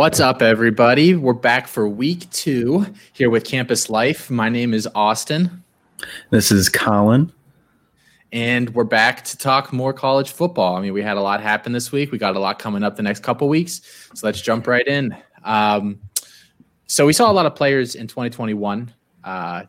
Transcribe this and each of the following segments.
What's up, everybody? We're back for week two here with Campus Life. My name is Austin. This is Colin. And we're back to talk more college football. I mean, we had a lot happen this week. We got a lot coming up the next couple weeks. So let's jump right in. Um, so we saw a lot of players in 2021 uh,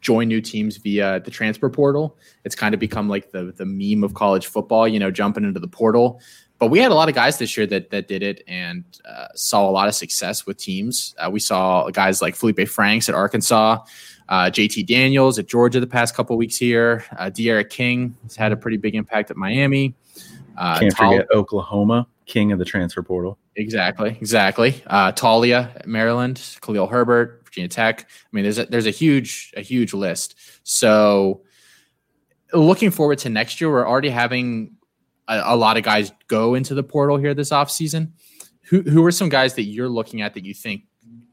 join new teams via the transfer portal. It's kind of become like the the meme of college football, you know, jumping into the portal but we had a lot of guys this year that that did it and uh, saw a lot of success with teams. Uh, we saw guys like Feleipe Franks at Arkansas, uh, JT Daniels at Georgia the past couple weeks here. Uh, D'Eriq King has had a pretty big impact at Miami. Uh, Can't Tal- forget Oklahoma, king of the transfer portal. Exactly, exactly. Uh, Taulia at Maryland, Khalil Herbert, Virginia Tech. I mean, there's a, there's a huge a huge list. So looking forward to next year, we're already having a, a, lot of guys go into the portal here this offseason. Who who are some guys that you're looking at that you think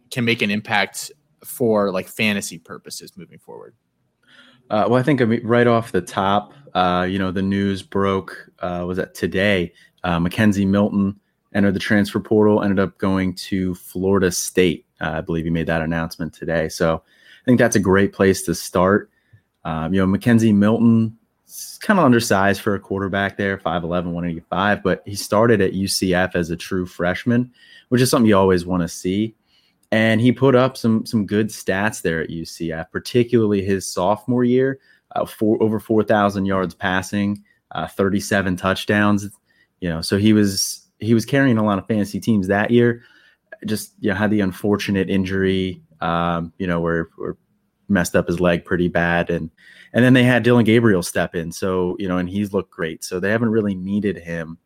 can make an impact for like fantasy purposes moving forward? Uh, well, I think I mean, right off the top, uh, you know, the news broke uh, was that today uh, McKenzie Milton entered the transfer portal, ended up going to Florida State. Uh, I believe he made that announcement today. So I think that's a great place to start. Um, you know, McKenzie Milton kind of undersized for a quarterback there, 5'11, 185, but he started at UCF as a true freshman, which is something you always want to see. And he put up some some good stats there at UCF, particularly his sophomore year, uh, four, over 4,000 yards passing, uh, 37 touchdowns. You know, so he was he was carrying a lot of fantasy teams that year. Just you know, had the unfortunate injury, um, you know, where, where messed up his leg pretty bad and and then they had Dillon Gabriel step in so you know and he's looked great so they haven't really needed him.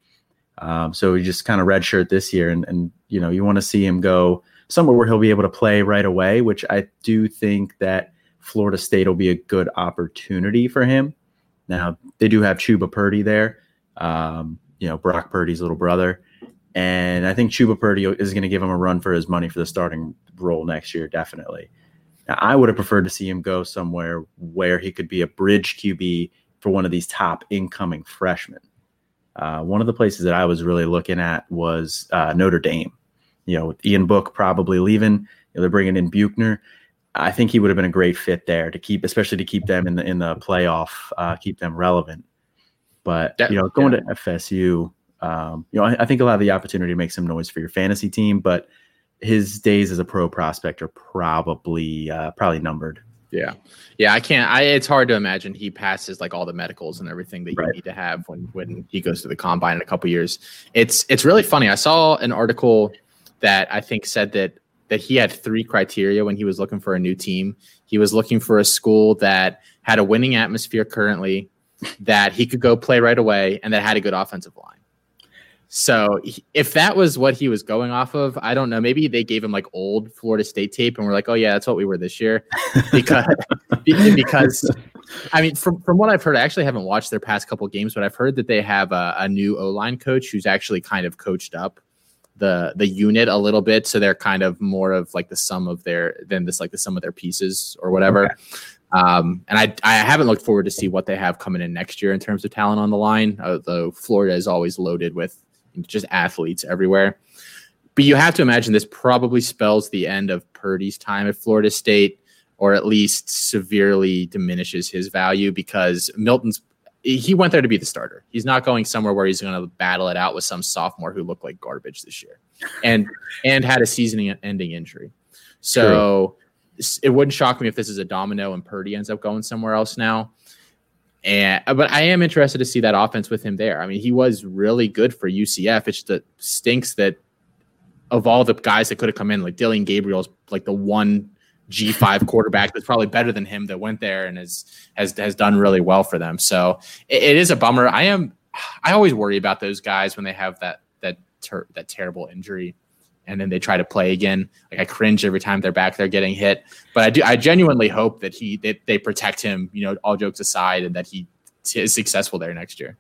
Um, so he just kind of redshirt this year and and you know you want to see him go somewhere where he'll be able to play right away which I do think that Florida State will be a good opportunity for him. Now they do have Chubba Purdy there um, you know Brock Purdy's little brother and I think Chubba Purdy is going to give him a run for his money for the starting role next year definitely now, I would have preferred to see him go somewhere where he could be a bridge QB for one of these top incoming freshmen. Uh, one of the places that I was really looking at was uh, Notre Dame. You know, with Ian Book probably leaving, you know, they're bringing in Buchner. I think he would have been a great fit there to keep, especially to keep them in the in the playoff, uh, keep them relevant. But you know, going yeah. to FSU, um, you know, I, I, think a lot of the opportunity to make some noise for your fantasy team, but his days as a pro prospect are probably uh, probably numbered. Yeah, yeah. I can't. I it's hard to imagine he passes like all the medicals and everything that you need to have when when he goes to the combine in a couple years. It's it's really funny. I saw an article that I think said that that he had three criteria when he was looking for a new team. He was looking for a school that had a winning atmosphere currently, that he could go play right away, and that had a good offensive line. So if that was what he was going off of, I don't know. Maybe they gave him like old Florida State tape, and we're like, oh yeah, that's what we were this year, because because I mean, from from what I've heard, I actually haven't watched their past couple games, but I've heard that they have a, a new O line coach who's actually kind of coached up the the unit a little bit, so they're kind of more of like the sum of their than this like the sum of their pieces or whatever. Okay. Um, and I, I haven't looked forward to see what they have coming in next year in terms of talent on the line. Although Florida is always loaded with just athletes everywhere. But you have to imagine this probably spells the end of Purdy's time at Florida State, or at least severely diminishes his value because Milton's he went there to be the starter. He's not going somewhere where he's going to battle it out with some sophomore who looked like garbage this year, and and had a season-ending injury. So True. it wouldn't shock me if this is a domino and Purdy ends up going somewhere else now. And uh, but I am interested to see that offense with him there. I mean, he was really good for UCF. It just stinks that of all the guys that could have come in, like Dillon Gabriel's like the one G five quarterback that's probably better than him that went there and has has has done really well for them. So it, it is a bummer. I am I always worry about those guys when they have that that ter- that terrible injury and then they try to play again. Like I cringe every time they're back there getting hit. But I do I genuinely hope that he that they protect him, you know, all jokes aside, and that he is successful there next year.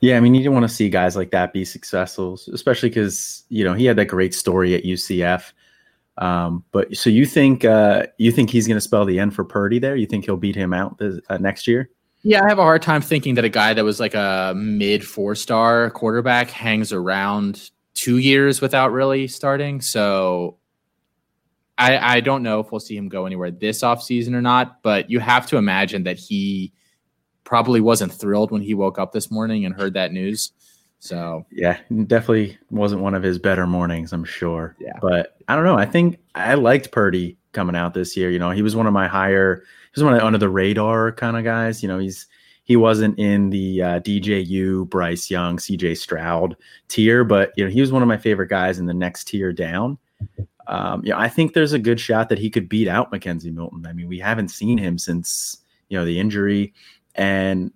Yeah, I mean, you don't want to see guys like that be successful, especially because you know he had that great story at UCF. Um, but so you think uh, you think he's going to spell the end for Purdy there? You think he'll beat him out this, uh, next year? Yeah, I have a hard time thinking that a guy that was like a mid four star quarterback hangs around two years without really starting. So I, I don't know if we'll see him go anywhere this offseason or not, but you have to imagine that he probably wasn't thrilled when he woke up this morning and heard that news. So yeah, definitely wasn't one of his better mornings, I'm sure. Yeah. But I don't know. I think I liked Purdy coming out this year. You know, he was one of my higher, he was one of the under the radar kind of guys. You know, he's he wasn't in the uh, DJU, Bryce Young, CJ Stroud tier, but you know, he was one of my favorite guys in the next tier down. Um, yeah, I think there's a good shot that he could beat out McKenzie Milton. I mean, we haven't seen him since you know the injury, and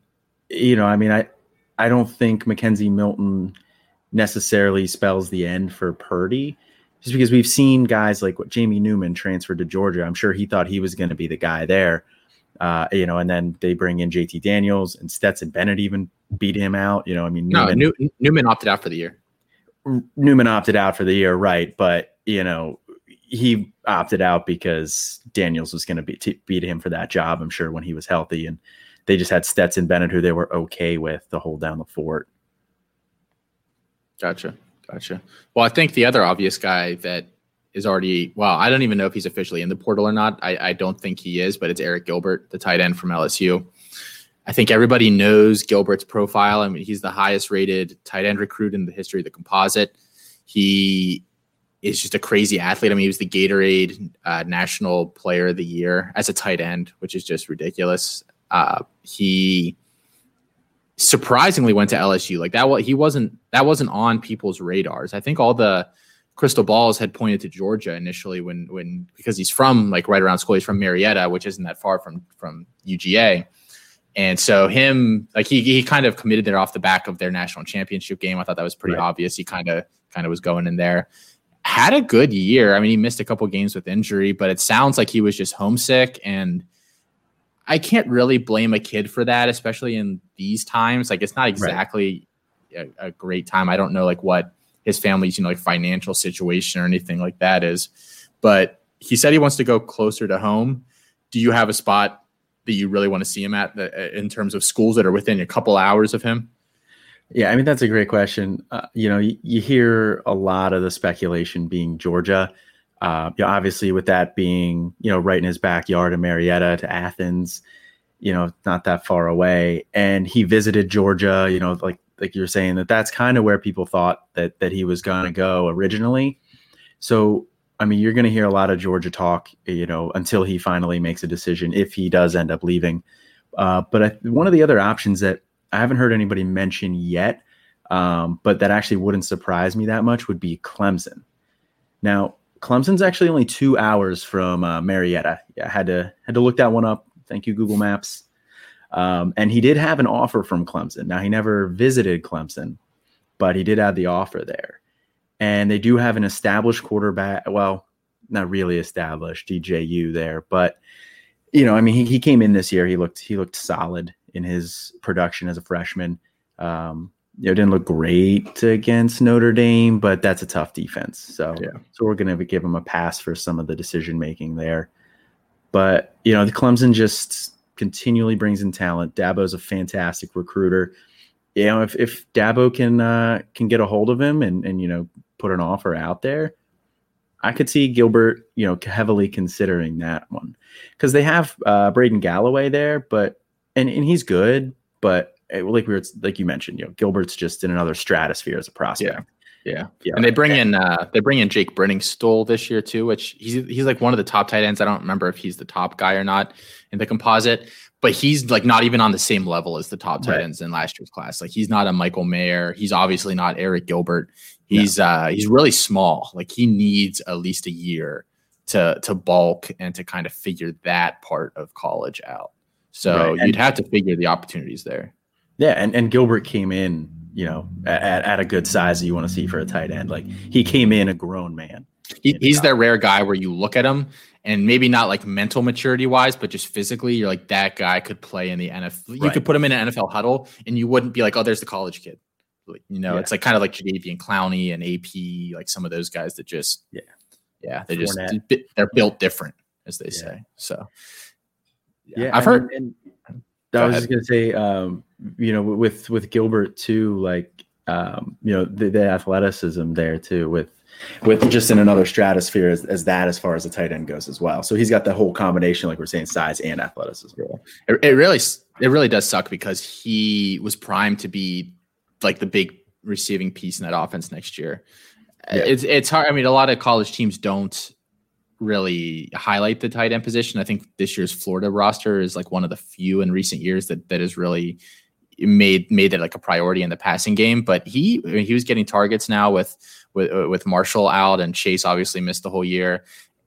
you know, I mean, I I don't think McKenzie Milton necessarily spells the end for Purdy, just because we've seen guys like what Jamie Newman transferred to Georgia. I'm sure he thought he was going to be the guy there, uh, you know, and then they bring in JT Daniels and Stetson Bennett even beat him out. You know, I mean, Newman, no, New, Newman opted out for the year. Newman opted out for the year, right? But you know, he opted out because Daniels was going to beat beat him for that job. I'm sure when he was healthy, and they just had Stetson Bennett, who they were okay with to hold down the fort. Gotcha, gotcha. Well, I think the other obvious guy that is already well, I don't even know if he's officially in the portal or not. I, I don't think he is, but it's Arik Gilbert, the tight end from LSU. I think everybody knows Gilbert's profile. I mean, he's the highest rated tight end recruit in the history of the composite. He is just a crazy athlete. I mean, he was the Gatorade uh, National Player of the Year as a tight end, which is just ridiculous. Uh, he surprisingly went to LSU. Like that, he wasn't that wasn't on people's radars. I think all the crystal balls had pointed to Georgia initially when when because he's from like right around school. He's from Marietta, which isn't that far from from UGA. And so him, like he he kind of committed there off the back of their national championship game. I thought that was pretty right. obvious. He kind of kind of was going in there. Had a good year. I mean, he missed a couple games with injury, but it sounds like he was just homesick. And I can't really blame a kid for that, especially in these times. Like it's not exactly right. a, a great time. I don't know like what his family's, you know, like financial situation or anything like that is. But he said he wants to go closer to home. Do you have a spot that you really want to see him at uh, in terms of schools that are within a couple hours of him? Yeah, I mean that's a great question. Uh, you know, you, you, hear a lot of the speculation being Georgia. Uh, you know, obviously, with that being you know right in his backyard in Marietta to Athens, you know, not that far away, and he visited Georgia. You know, like like you're saying that that's kind of where people thought that that he was going to go originally. So I mean, you're going to hear a lot of Georgia talk, you know, until he finally makes a decision if he does end up leaving. Uh, but I, one of the other options that I haven't heard anybody mention yet, um, but that actually wouldn't surprise me that much would be Clemson. Now, Clemson's actually only two hours from uh, Marietta. Yeah, I had to had to look that one up. Thank you, Google Maps. Um, and he did have an offer from Clemson. Now he never visited Clemson, but he did have the offer there and they do have an established quarterback. Well, not really established, DJU there, but you know, I mean, he, he came in this year. He looked he looked solid in his production as a freshman. Um, you know, didn't look great against Notre Dame, but that's a tough defense. So, yeah. so we're going to give him a pass for some of the decision making there. But you know, the Clemson just continually brings in talent. Dabo's a fantastic recruiter. You know, if if Dabo can uh, can get a hold of him and and you know put an offer out there, I could see Gilbert, you know, heavily considering that one because they have uh, Braden Galloway there, but and and he's good, but eh, like we were like you mentioned, you know, Gilbert's just in another stratosphere as a prospect. Yeah. Yeah. yeah. And they bring in uh they bring in Jake Briningstool this year too, which he's he's like one of the top tight ends. I don't remember if he's the top guy or not in the composite, but he's like not even on the same level as the top tight ends in last year's class. Like he's not a Michael Mayer. He's obviously not Arik Gilbert. He's uh he's really small. Like he needs at least a year to to bulk and to kind of figure that part of college out. So right. you'd have to figure the opportunities there. Yeah, and, and Gilbert came in, you know, at, at a good size that you want to see for a tight end. Like he came in a grown man. He, he's that rare guy where you look at him and maybe not like mental maturity wise, but just physically, you're like that guy could play in the NFL. You right. could put him in an NFL huddle, and you wouldn't be like, oh, there's the college kid. You know, yeah. it's like kind of like Jadeveon Clowney and AP, like some of those guys that just, yeah, yeah, they just they're built different, as they yeah. say. So, yeah, yeah I've heard. And, and I was just gonna say, um, you know, with with Gilbert too, like um, you know, the, the, athleticism there too with with just in another stratosphere as, as that as far as the tight end goes as well. So he's got the whole combination, like we're saying, size and athleticism. It, it really it really does suck because he was primed to be like the big receiving piece in that offense next year. Yeah. It's it's hard. I mean, a lot of college teams don't really highlight the tight end position. I think this year's Florida roster is like one of the few in recent years that that is really made made it like a priority in the passing game. But he I mean, he was getting targets now with with uh, with Marshall out and Chase obviously missed the whole year.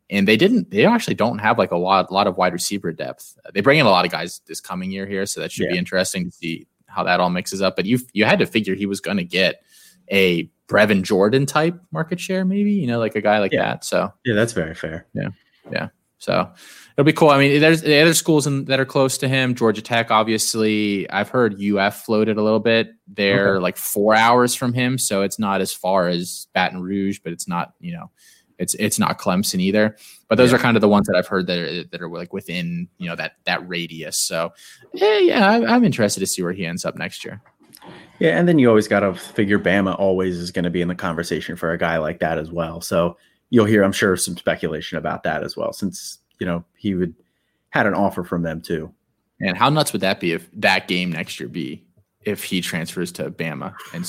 And they didn't. They actually don't have like a lot, a lot of wide receiver depth. They bring in a lot of guys this coming year here, so that should yeah. be interesting to see how that all mixes up. But you you had to figure he was going to get a Brevin Jordan type market share, maybe you know, like a guy like yeah. that. So yeah, that's very fair. Yeah, yeah. So it'll be cool. I mean, there's the other schools in, that are close to him. Georgia Tech, obviously. I've heard UF floated a little bit. They're okay. like four hours from him, so it's not as far as Baton Rouge, but it's not you know, it's it's not Clemson either. But those yeah. are kind of the ones that I've heard that are, that are like within you know that that radius. So eh, yeah, yeah, I, I'm interested to see where he ends up next year. Yeah, and then you always got to figure Bama always is going to be in the conversation for a guy like that as well. So you'll hear, I'm sure, some speculation about that as well, since you know he would had an offer from them too. And how nuts would that be if that game next year be if he transfers to Bama and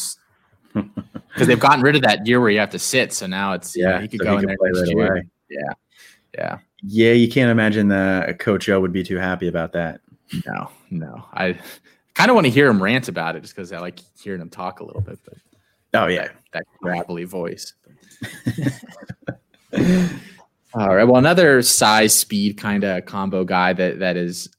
because they've gotten rid of that year where you have to sit, so now it's yeah you know, he could so go he in there right away. Yeah, yeah, yeah. You can't imagine that Coach O would be too happy about that. No, no. I kind of want to hear him rant about it just because I like hearing him talk a little bit. But oh yeah, that, that gravelly voice. All right. Well, another size speed kind of combo guy that that is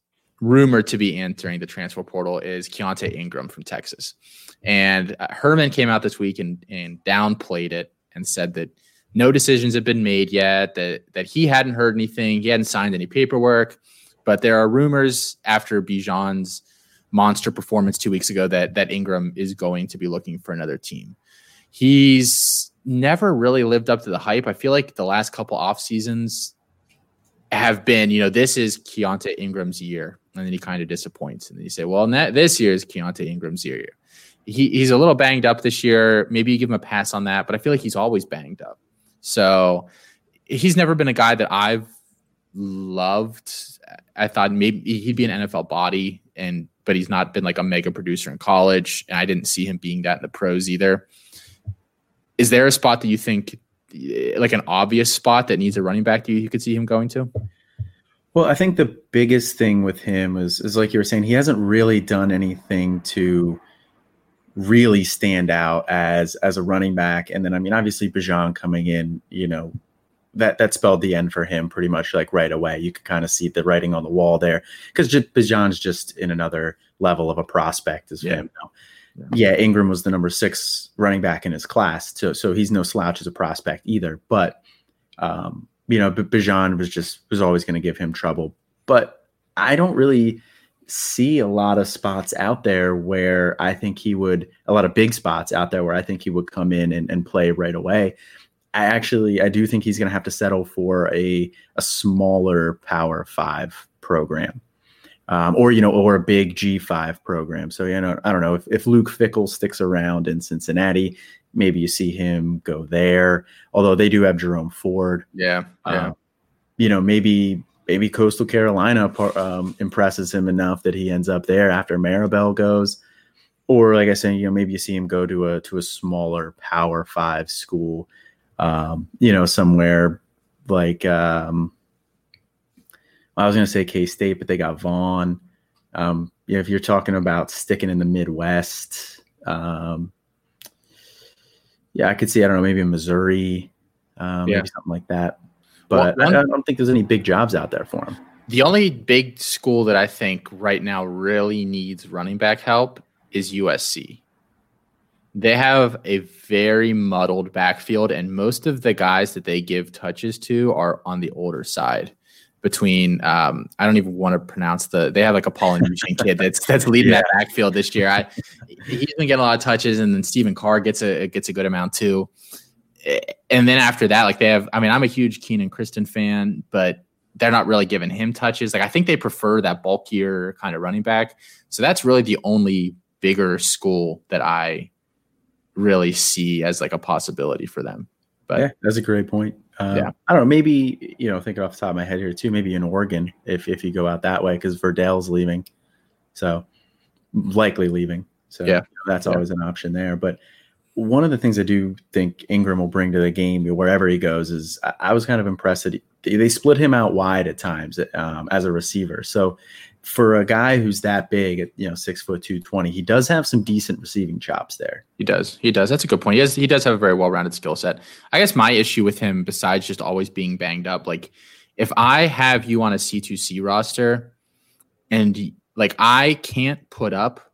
rumored to be entering the transfer portal is Keaontay Ingram from Texas. And uh, Herman came out this week and, and downplayed it and said that no decisions have been made yet, that, that he hadn't heard anything, he hadn't signed any paperwork. But there are rumors after Bijan's monster performance two weeks ago that that Ingram is going to be looking for another team. He's never really lived up to the hype. I feel like the last couple off seasons have been, you know, this is Keaontay Ingram's year, and then he kind of disappoints, and then you say, well, this year is Keaontay Ingram's year. He, he's a little banged up this year. Maybe you give him a pass on that, but I feel like he's always banged up. So he's never been a guy that I've loved. I thought maybe he'd be an NFL body, and but he's not been like a mega producer in college, and I didn't see him being that in the pros either. Is there a spot that you think, eh, like an obvious spot that needs a running back that you, you could see him going to? Well, I think the biggest thing with him is is like you were saying, he hasn't really done anything to really stand out as as a running back. And then I mean, obviously Bijan coming in, you know, that that spelled the end for him pretty much like right away. You could kind of see the writing on the wall there because Bijan's just in another level of a prospect as yeah. him now. Yeah. Ingram was the number six running back in his class, so so he's no slouch as a prospect either. But um, you know, Bijan was just was always going to give him trouble. But I don't really see a lot of spots out there where I think he would a lot of big spots out there where I think he would come in and, and play right away. I actually I do think he's going to have to settle for a a smaller Power Five program, um, or you know, or a big G five program. So you know, I don't know if if Luke Fickell sticks around in Cincinnati, maybe you see him go there. Although they do have Jerome Ford. Yeah, yeah. Um, you know, maybe maybe Coastal Carolina um, impresses him enough that he ends up there after Marable goes. Or like I said, you know, maybe you see him go to a to a smaller Power Five school um, you know, somewhere like um, I was going to say K State, but they got Vaughn. Um, you know, if you're talking about sticking in the Midwest, um, yeah, I could see. I don't know, maybe Missouri, um, yeah. maybe something like that. But well, one, I don't think there's any big jobs out there for him. The only big school that I think right now really needs running back help is USC they have a very muddled backfield, and most of the guys that they give touches to are on the older side. Between um, I don't even want to pronounce the they have like a Polynesian kid that's that's leading yeah. that backfield this year. I he's been getting a lot of touches, and then Stephen Carr gets a gets a good amount too. And then after that, like they have, I mean, I'm a huge Kenan Christon fan, but they're not really giving him touches. Like I think they prefer that bulkier kind of running back. So that's really the only bigger school that I really see as like a possibility for them. But yeah, that's a great point. Uh, Yeah. I don't know. Maybe you know, thinking off the top of my head here too. Maybe in Oregon, if if you go out that way, because Verdell's leaving, so likely leaving. So Yeah. that's Yeah. always an option there. But one of the things I do think Ingram will bring to the game wherever he goes is I, I was kind of impressed that he, they split him out wide at times um, as a receiver. So for a guy who's that big at you know six foot two twenty, he does have some decent receiving chops there. He does. He does. That's a good point. He has. He does have a very well-rounded skill set. I guess my issue with him, besides just always being banged up, like if I have you on a C2C roster, and like I can't put up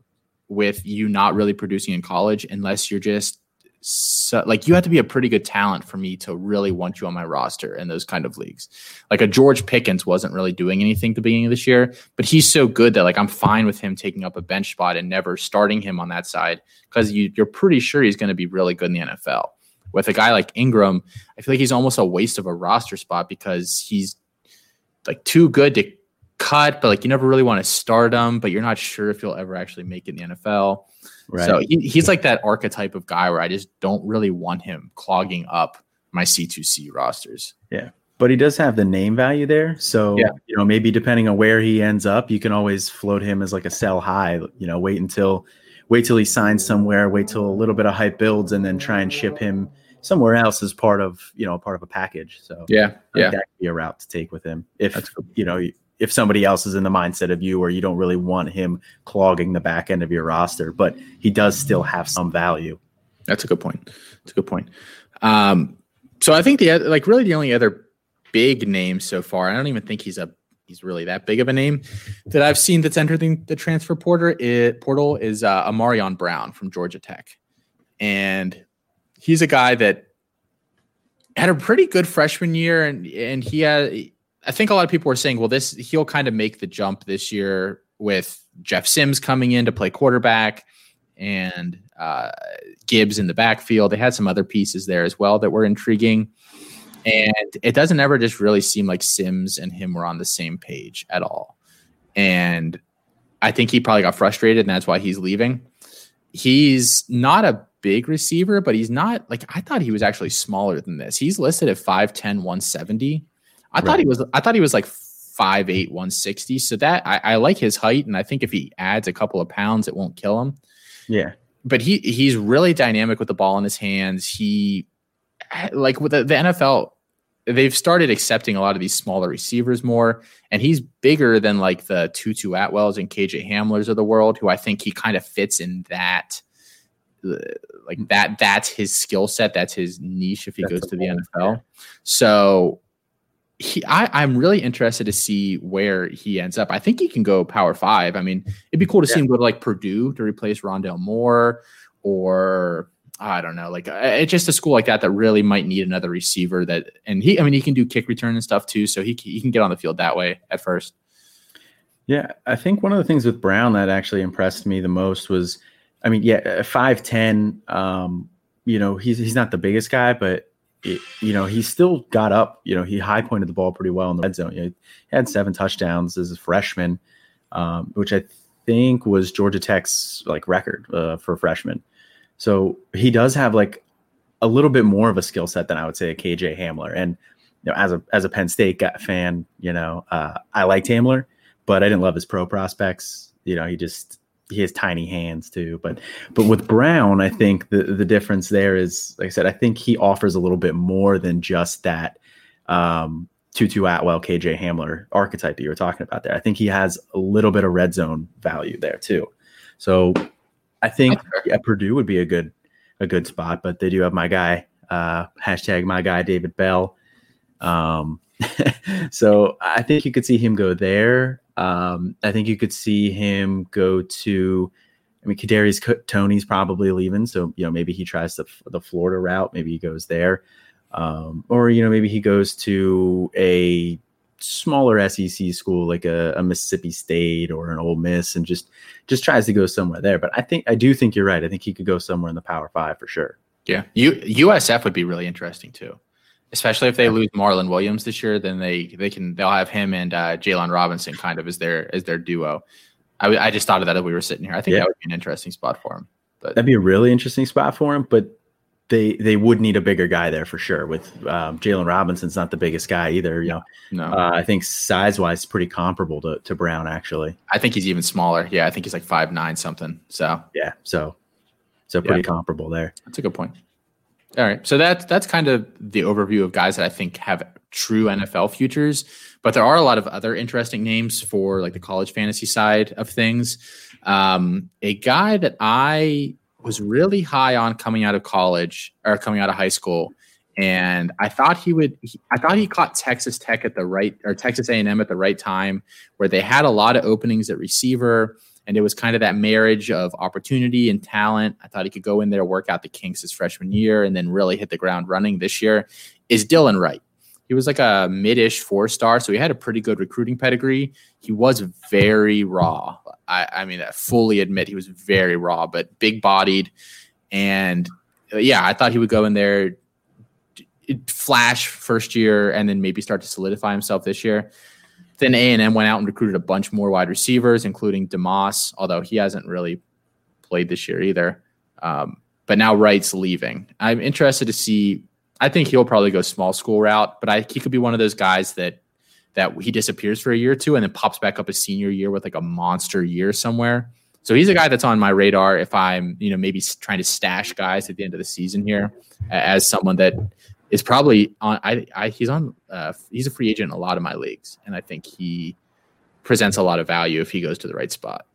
with you not really producing in college unless you're just so, like you have to be a pretty good talent for me to really want you on my roster in those kind of leagues. Like a George Pickens wasn't really doing anything at the beginning of this year, but he's so good that like I'm fine with him taking up a bench spot and never starting him on that side because you, you're pretty sure he's going to be really good in the NFL. With a guy like Ingram, I feel like he's almost a waste of a roster spot because he's like too good to cut, but like you never really want to start him, but you're not sure if you'll ever actually make it in the NFL. Right. So he, he's like that archetype of guy where I just don't really want him clogging up my C2C rosters. Yeah. But he does have the name value there. So, Yeah. you know, maybe depending on where he ends up, you can always float him as like a sell high, you know, wait until wait till he signs somewhere, wait till a little bit of hype builds and then try and ship him somewhere else as part of, you know, part of a package. So Yeah. Yeah. that could be a route to take with him. If That's you know, if somebody else is in the mindset of you or you don't really want him clogging the back end of your roster, but he does still have some value. That's a good point. That's a good point. Um, so I think the like really the only other big name so far, I don't even think he's a he's really that big of a name that I've seen that's entering the, transfer portal. It, portal is uh, Ahmarean Brown from Georgia Tech, and he's a guy that had a pretty good freshman year, and and he had. I think a lot of people were saying, well, this he'll kind of make the jump this year with Jeff Sims coming in to play quarterback and uh, Gibbs in the backfield. They had some other pieces there as well that were intriguing. And it doesn't ever just really seem like Sims and him were on the same page at all. And I think he probably got frustrated and that's why he's leaving. He's not a big receiver, but he's not like I thought he was actually smaller than this. He's listed at 5'10, 170. I thought he was I thought he was like 5'8, 160. So that I, I like his height, and I think if he adds a couple of pounds, it won't kill him Yeah. but he he's really dynamic with the ball in his hands. He like with the, the NFL, they've started accepting a lot of these smaller receivers more, and he's bigger than like the Tutu Atwells and KJ Hamlers of the world, who I think he kind of fits in that. uh, Like that, that's his skill set. That's his niche if he That's goes to the NFL. So he, I, I'm really interested to see where he ends up. I think he can go power five. I mean, it'd be cool to see him go to like Purdue to replace Rondale Moore, or I don't know, like uh, it's just a school like that that really might need another receiver. That and he, I mean, he can do kick return and stuff too, so he he can get on the field that way at first. Yeah, I think one of the things with Brown that actually impressed me the most was, I mean, yeah, five ten. Um, you know, he's he's not the biggest guy, but it, you know, he still got up. You know, he high pointed the ball pretty well in the red zone. You know, he had seven touchdowns as a freshman, um, which I think was Georgia Tech's like record uh, for freshmen. So he does have like a little bit more of a skill set than I would say a KJ Hamler. And you know, as a as a Penn State fan, you know, uh, I liked Hamler but I didn't love his pro prospects. You know, he just he has tiny hands too. But but with Brown, I think the the difference there is, like I said, I think he offers a little bit more than just that um, Tutu Atwell, KJ Hamler archetype that you were talking about there. I think he has a little bit of red zone value there too. So I think yeah, Purdue would be a good a good spot, but they do have my guy uh, hashtag my guy David Bell. Um, so I think you could see him go there. Um, I think you could see him go to. I mean, Kadarius Toney's probably leaving, so you know maybe he tries the the Florida route. Maybe he goes there, um, or you know maybe he goes to a smaller SEC school like a, a Mississippi State or an Ole Miss, and just just tries to go somewhere there. But I think I do think you're right. I think he could go somewhere in the Power Five for sure. Yeah, U, USF would be really interesting too, especially if they lose Marlon Williams this year. Then they they can they'll have him and uh, Jaylon Robinson kind of as their as their duo. I, I just thought of that as we were sitting here. I think Yeah. that would be an interesting spot for him. But that'd be a really interesting spot for him. But they they would need a bigger guy there for sure. With um, Jaylon Robinson's not the biggest guy either. You know, no, uh, I think size wise, pretty comparable to, to Brown actually. I think he's even smaller. Yeah, I think he's like five nine something. So yeah, so so pretty yeah. comparable there. That's a good point. All right, so that's that's kind of the overview of guys that I think have true NFL futures. But there are a lot of other interesting names for like the college fantasy side of things. Um, a guy that I was really high on coming out of college or coming out of high school and I thought he would. He, I thought he caught Texas Tech at the right or Texas A&M at the right time, where they had a lot of openings at receiver, and it was kind of that marriage of opportunity and talent. I thought he could go in there, work out the kinks his freshman year, and then really hit the ground running this year. Is Dylan Wright? He was like a mid-ish four star, so he had a pretty good recruiting pedigree. He was very raw. I, I mean, I fully admit he was very raw, but big bodied. And uh, yeah, I thought he would go in there, flash first year, and then maybe start to solidify himself this year. Then A and M went out and recruited a bunch more wide receivers, including Demas, although he hasn't really played this year either. Um, but now Wright's leaving. I'm interested to see. I think he'll probably go small school route, but I, he could be one of those guys that that he disappears for a year or two and then pops back up a senior year with like a monster year somewhere. So he's a guy that's on my radar if I'm, you know, maybe trying to stash guys at the end of the season here as someone that is probably on. I, I he's on. Uh, he's a free agent in a lot of my leagues, and I think he presents a lot of value if he goes to the right spot.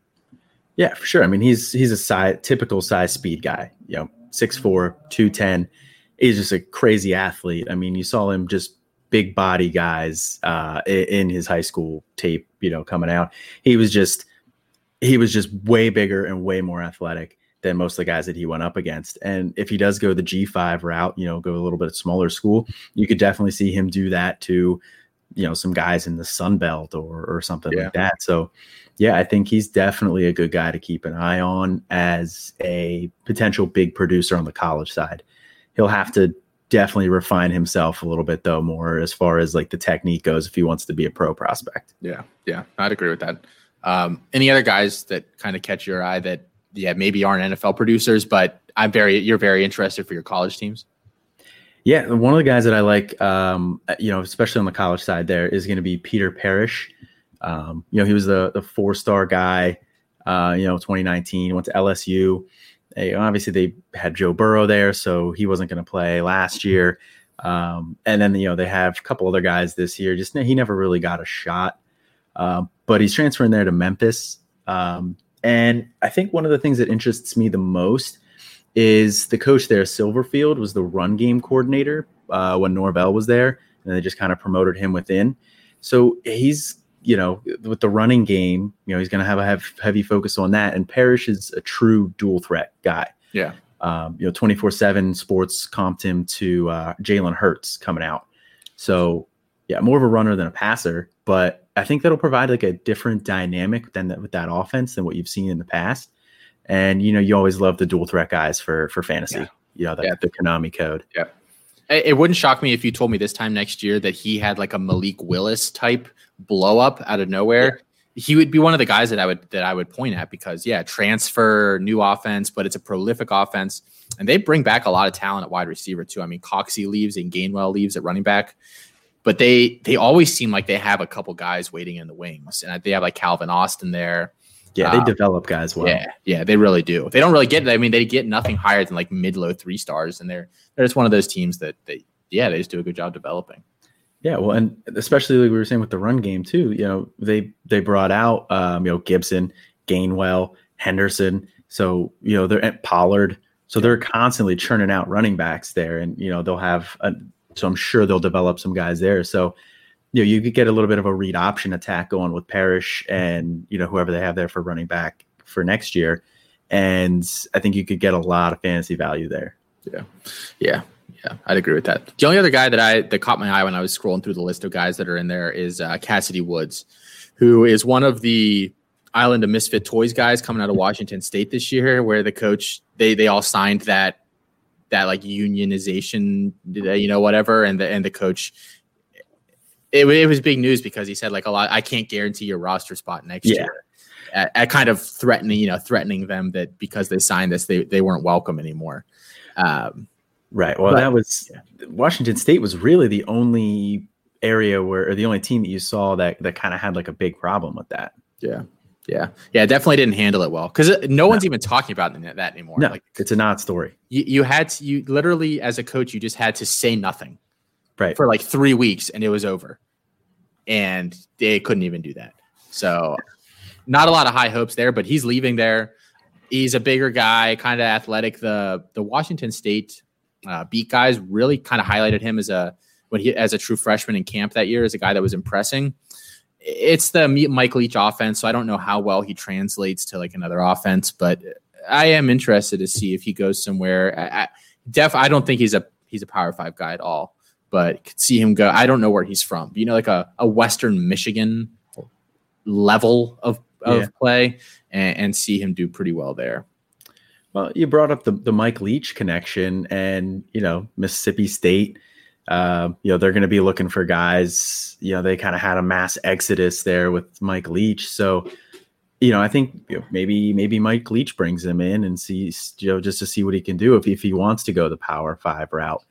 Yeah, for sure. I mean, he's he's a size, typical size speed guy. You know, 6'4", 210. He's just a crazy athlete. I mean, you saw him just big body guys uh, in his high school tape, you know, coming out. He was just he was just way bigger and way more athletic than most of the guys that he went up against. And if he does go the G5 route, you know, go a little bit of smaller school, you could definitely see him do that to, you know, some guys in the Sun Belt or or something yeah. like that. So yeah, I think he's definitely a good guy to keep an eye on as a potential big producer on the college side. He'll have to definitely refine himself a little bit though more as far as like the technique goes if he wants to be a pro prospect yeah yeah i'd agree with that um, any other guys that kind of catch your eye that yeah maybe aren't nfl producers but i'm very you're very interested for your college teams yeah one of the guys that i like um, you know especially on the college side there is going to be peter parrish um, you know he was the the four star guy uh, you know 2019 went to lsu they, obviously, they had Joe Burrow there, so he wasn't going to play last year. Um, and then you know they have a couple other guys this year. Just he never really got a shot, um, but he's transferring there to Memphis. Um, and I think one of the things that interests me the most is the coach there, Silverfield, was the run game coordinator uh, when Norvell was there, and they just kind of promoted him within. So he's you know, with the running game, you know, he's going to have a have heavy focus on that. And Parrish is a true dual threat guy. Yeah. Um, you know, 24 7 sports comped him to uh, Jalen Hurts coming out. So, yeah, more of a runner than a passer, but I think that'll provide like a different dynamic than that with that offense than what you've seen in the past. And, you know, you always love the dual threat guys for for fantasy, yeah. you know, the, yeah. the Konami code. Yeah. It wouldn't shock me if you told me this time next year that he had like a Malik Willis type blow up out of nowhere. Yeah. He would be one of the guys that I would that I would point at because yeah, transfer, new offense, but it's a prolific offense, and they bring back a lot of talent at wide receiver too. I mean, Coxie leaves and Gainwell leaves at running back, but they they always seem like they have a couple guys waiting in the wings, and they have like Calvin Austin there. Yeah, they um, develop guys well. Yeah, yeah, they really do. They don't really get. I mean, they get nothing higher than like mid low three stars, and they're they're just one of those teams that they yeah they just do a good job developing. Yeah, well, and especially like we were saying with the run game too. You know, they they brought out um, you know Gibson, Gainwell, Henderson. So you know they're at Pollard. So they're constantly churning out running backs there, and you know they'll have. A, so I'm sure they'll develop some guys there. So you know, you could get a little bit of a read option attack going with Parrish and you know whoever they have there for running back for next year, and I think you could get a lot of fantasy value there. Yeah, yeah, yeah. I'd agree with that. The only other guy that I that caught my eye when I was scrolling through the list of guys that are in there is uh, Kassidy Woods, who is one of the Island of Misfit Toys guys coming out of Washington State this year, where the coach they they all signed that that like unionization, you know, whatever, and the and the coach it, it was big news because he said like a lot. I can't guarantee your roster spot next yeah. year. at, at, kind of threatening, you know, threatening them that because they signed this, they they weren't welcome anymore. Um, right. Well, but, that was yeah. Washington State was really the only area where, or the only team that you saw that that kind of had like a big problem with that. Yeah. Yeah, yeah, definitely didn't handle it well because no one's even talking about that anymore. No, like it's a not story. You, you had to, you literally as a coach, you just had to say nothing, right, for like three weeks, and it was over, and they couldn't even do that. So, not a lot of high hopes there. But he's leaving there. He's a bigger guy, kind of athletic. The the Washington State uh, beat guys really kind of highlighted him as a when he as a true freshman in camp that year as a guy that was impressing it's the Mike Leach offense, so I don't know how well he translates to like another offense, but I am interested to see if he goes somewhere. I, I, def, I don't think he's a he's a Power Five guy at all, but could see him go. I don't know where he's from. You know, like a, a Western Michigan level of of yeah. play, and, and see him do pretty well there. Well, you brought up the the Mike Leach connection, and you know Mississippi State uh, you know, they're going to be looking for guys. You know, they kind of had a mass exodus there with Mike Leach. So, you know, I think you know, maybe maybe Mike Leach brings him in and sees, you know, just to see what he can do if if he wants to go the Power Five route.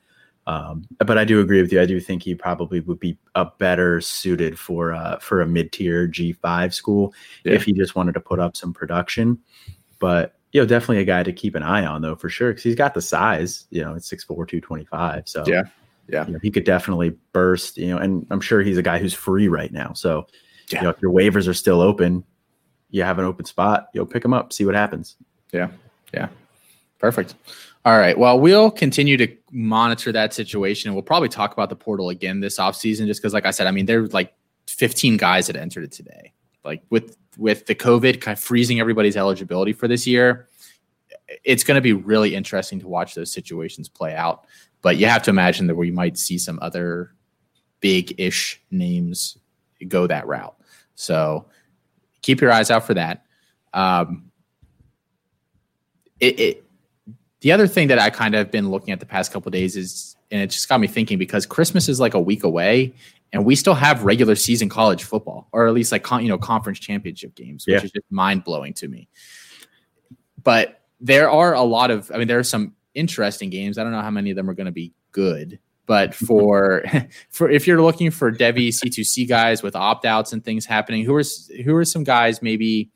Um, but I do agree with you. I do think he probably would be a better suited for uh, for a mid tier G five school yeah. if he just wanted to put up some production. But you know, definitely a guy to keep an eye on though for sure because he's got the size. You know, it's six four two twenty five. So yeah, yeah, you know, he could definitely burst. You know, and I'm sure he's a guy who's free right now. So, yeah. you know, if your waivers are still open, you have an open spot. You'll pick him up, see what happens. Yeah, yeah, perfect. All right. Well, we'll continue to monitor that situation. And we'll probably talk about the portal again this offseason, just because, like I said, I mean, there's like 15 guys that entered it today. Like with with the COVID kind of freezing everybody's eligibility for this year, it's going to be really interesting to watch those situations play out. But you have to imagine that we might see some other big ish names go that route. So keep your eyes out for that. Um, it, it, the other thing that I kind of been looking at the past couple days is, and it just got me thinking because Christmas is like a week away, and we still have regular season college football, or at least like you know conference championship games, which yeah. is just mind blowing to me. But there are a lot of, I mean, there are some interesting games. I don't know how many of them are going to be good, but for for if you're looking for Devy C2C guys with opt outs and things happening, who are who are some guys maybe?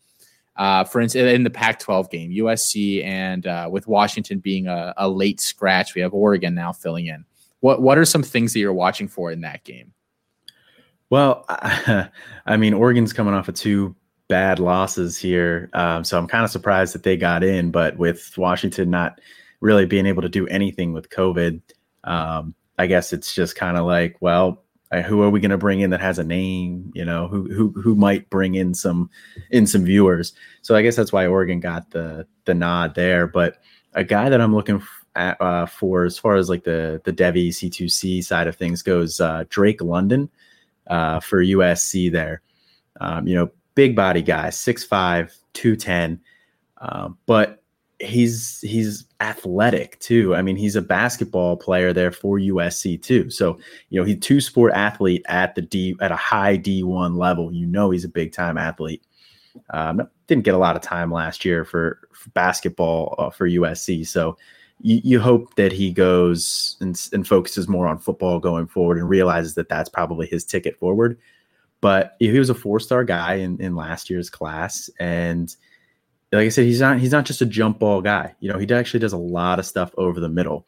Uh, for instance, in the Pac-12 game, USC and uh, with Washington being a, a late scratch, we have Oregon now filling in. What what are some things that you're watching for in that game? Well, I mean, Oregon's coming off of two bad losses here, um, so I'm kind of surprised that they got in. But with Washington not really being able to do anything with COVID. Um, I guess it's just kind of like, well, who are we going to bring in that has a name? You know, who who who might bring in some in some viewers? So I guess that's why Oregon got the the nod there. But a guy that I'm looking at, uh, for as far as like the the Devy C2C side of things goes, uh, Drake London uh, for USC there. Um, you know, big body guy, 6'5", 210. Um, but he's he's athletic too. I mean, he's a basketball player there for USC too. So, you know, he's two sport athlete at the D at a high D1 level. You know, he's a big time athlete. Um, didn't get a lot of time last year for, for basketball uh, for USC. So, you, you hope that he goes and, and focuses more on football going forward and realizes that that's probably his ticket forward. But he was a four star guy in, in last year's class and like I said, he's not he's not just a jump ball guy. You know, he actually does a lot of stuff over the middle.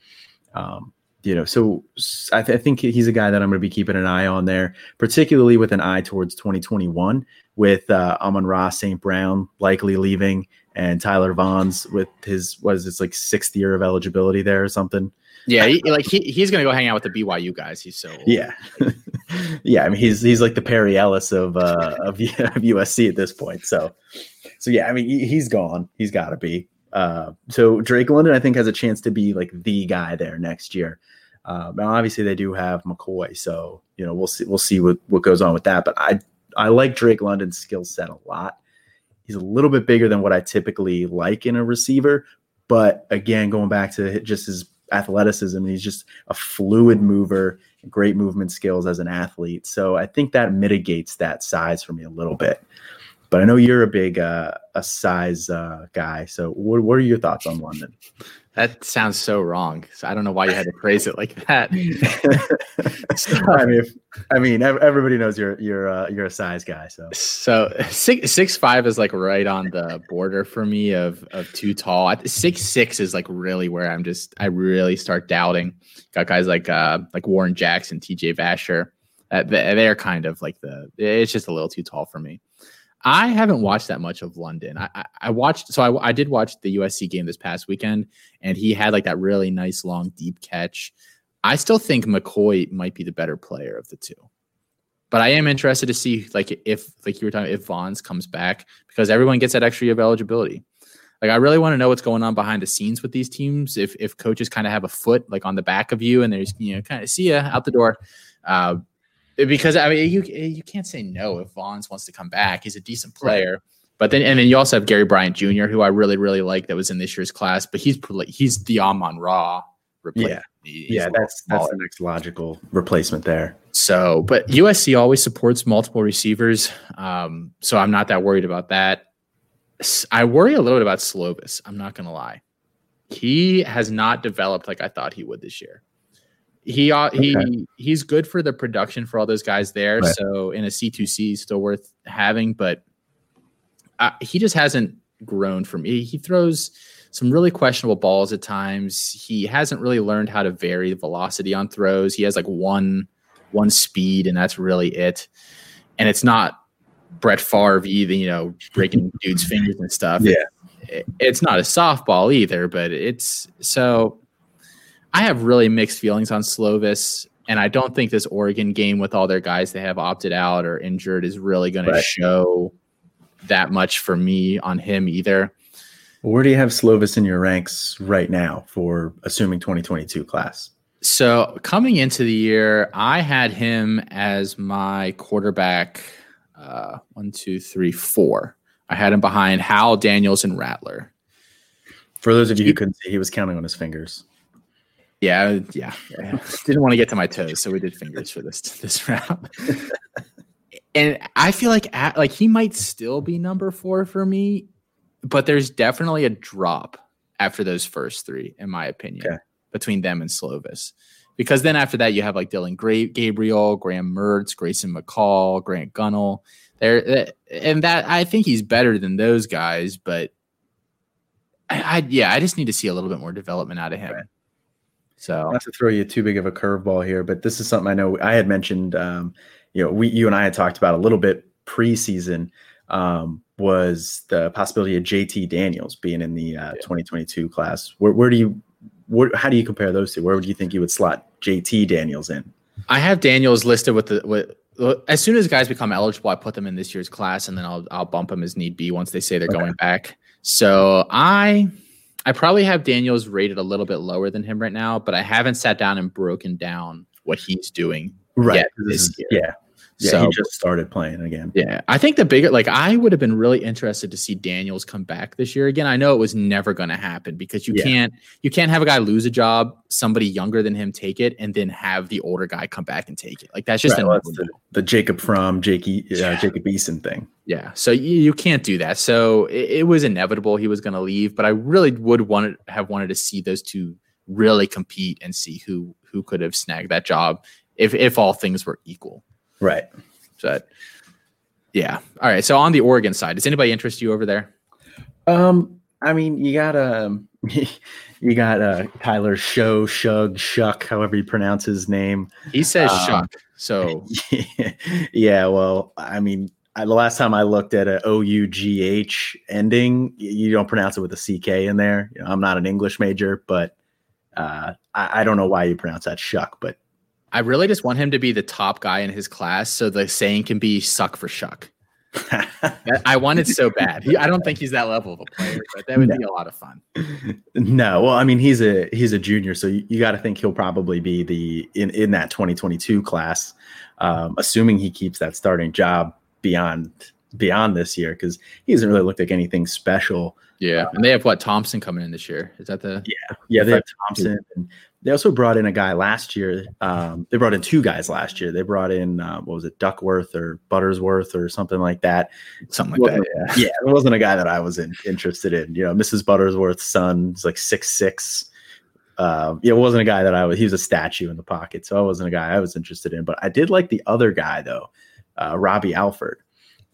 Um, you know, so I, th- I, think he's a guy that I'm going to be keeping an eye on there, particularly with an eye towards 2021 with uh, Amon-Ra St. Brown likely leaving and Tyler Vaughns with his what is this like sixth year of eligibility there or something. Yeah, he, like he, he's gonna go hang out with the BYU guys. He's so old. yeah, yeah. I mean, he's he's like the Perry Ellis of uh, of, of USC at this point. So so yeah, I mean, he's gone. He's got to be. Uh, so Drake London, I think, has a chance to be like the guy there next year. Uh, now, obviously, they do have McCoy, so you know we'll see. We'll see what what goes on with that. But I I like Drake London's skill set a lot. He's a little bit bigger than what I typically like in a receiver, but again, going back to just his athleticism, he's just a fluid mover, great movement skills as an athlete. So I think that mitigates that size for me a little bit. But I know you're a big uh, a size uh, guy. So what, what are your thoughts on London? That sounds so wrong. So I don't know why you had to phrase it like that. so, I mean, if, I mean, everybody knows you're you're uh, you're a size guy. So so six six five is like right on the border for me of of too tall. Six six is like really where I'm just I really start doubting. Got guys like uh like Warren Jackson, T.J. Vasher. Uh, they're kind of like the it's just a little too tall for me. I haven't watched that much of London. I, I, I watched, so I, I, did watch the USC game this past weekend, and he had like that really nice long deep catch. I still think McCoy might be the better player of the two, but I am interested to see like if like you were talking if Vaughns comes back because everyone gets that extra year of eligibility. Like I really want to know what's going on behind the scenes with these teams. If if coaches kind of have a foot like on the back of you and there's you know kind of see ya out the door. Uh, because I mean you you can't say no if Vaughns wants to come back. He's a decent player. Right. But then and then you also have Gary Bryant Jr., who I really really like that was in this year's class. But he's he's the Amon Ra. Yeah, he's yeah, that's that's the next logical replacement there. So, but USC always supports multiple receivers, um, so I'm not that worried about that. I worry a little bit about Slovis. I'm not gonna lie, he has not developed like I thought he would this year. He uh, okay. he he's good for the production for all those guys there. Right. So in a C two C, still worth having, but uh, he just hasn't grown for me. He throws some really questionable balls at times. He hasn't really learned how to vary the velocity on throws. He has like one one speed, and that's really it. And it's not Brett Favre either, you know, breaking dudes' fingers and stuff. Yeah. It, it's not a softball either, but it's so I have really mixed feelings on Slovis, and I don't think this Oregon game with all their guys they have opted out or injured is really going right. to show that much for me on him either. Where do you have Slovis in your ranks right now for assuming 2022 class? So coming into the year, I had him as my quarterback. Uh, one, two, three, four. I had him behind Howell Daniels, and Rattler. For those of you who couldn't see, he was counting on his fingers. Yeah, yeah, yeah. Didn't want to get to my toes, so we did fingers for this this round. and I feel like at, like he might still be number four for me, but there's definitely a drop after those first three, in my opinion, okay. between them and Slovis. Because then after that, you have like Dillon Gra- Gabriel, Graham Mertz, Grayson McCall, Grant Gunnell. There, and that I think he's better than those guys, but I, I, yeah, I just need to see a little bit more development out of him. Right. So not to throw you too big of a curveball here, but this is something I know I had mentioned. Um, you know, we you and I had talked about a little bit preseason. Um, was the possibility of JT Daniels being in the uh, yeah. 2022 class? Where, where do you, where, how do you compare those two? Where would you think you would slot JT Daniels in? I have Daniels listed with the with as soon as guys become eligible, I put them in this year's class, and then I'll I'll bump them as need be once they say they're okay. going back. So I I probably have Daniels rated a little bit lower than him right now, but I haven't sat down and broken down what he's doing right this year. Yeah. Yeah, so, he just started playing again. Yeah, I think the bigger, like, I would have been really interested to see Daniels come back this year again. I know it was never going to happen because you yeah. can't, you can't have a guy lose a job, somebody younger than him take it, and then have the older guy come back and take it. Like that's just right, well, the, the, Jacob Fromm Jake, uh, yeah. Jacob Eason thing. Yeah, so you, you can't do that. So it, it was inevitable he was going to leave, but I really would want to have wanted to see those two really compete and see who who could have snagged that job if if all things were equal. Right. But yeah. All right. So on the Oregon side, does anybody interest you over there? Um, I mean, you got um you got uh Tyler Show, Shug, Shuck, however you pronounce his name. He says um, Shuck. So yeah, well, I mean, I, the last time I looked at a O U G H ending, you don't pronounce it with a C K in there. You know, I'm not an English major, but uh, I, I, don't know why you pronounce that Shuck, but I really just want him to be the top guy in his class, so the saying can be "suck for shuck." I want it so bad. He, I don't think he's that level of a player, but that would no. be a lot of fun. No, well, I mean, he's a he's a junior, so you, you got to think he'll probably be the in in that 2022 class, um, assuming he keeps that starting job beyond beyond this year because he hasn't really looked like anything special Yeah, and they have what Thompson coming in this year. Is that the? Yeah, yeah, they have Thompson, and they also brought in a guy last year. Um, they brought in two guys last year. They brought in uh, what was it, Duckworth or Buttersworth or something like that. Something like that. Yeah. yeah, it wasn't a guy that I was in, interested in. You know, Mrs. Buttersworth's son is like six six. Uh, it wasn't a guy that I was. He was a statue in the pocket, so I wasn't a guy I was interested in. But I did like the other guy though, uh, Robby Ashford.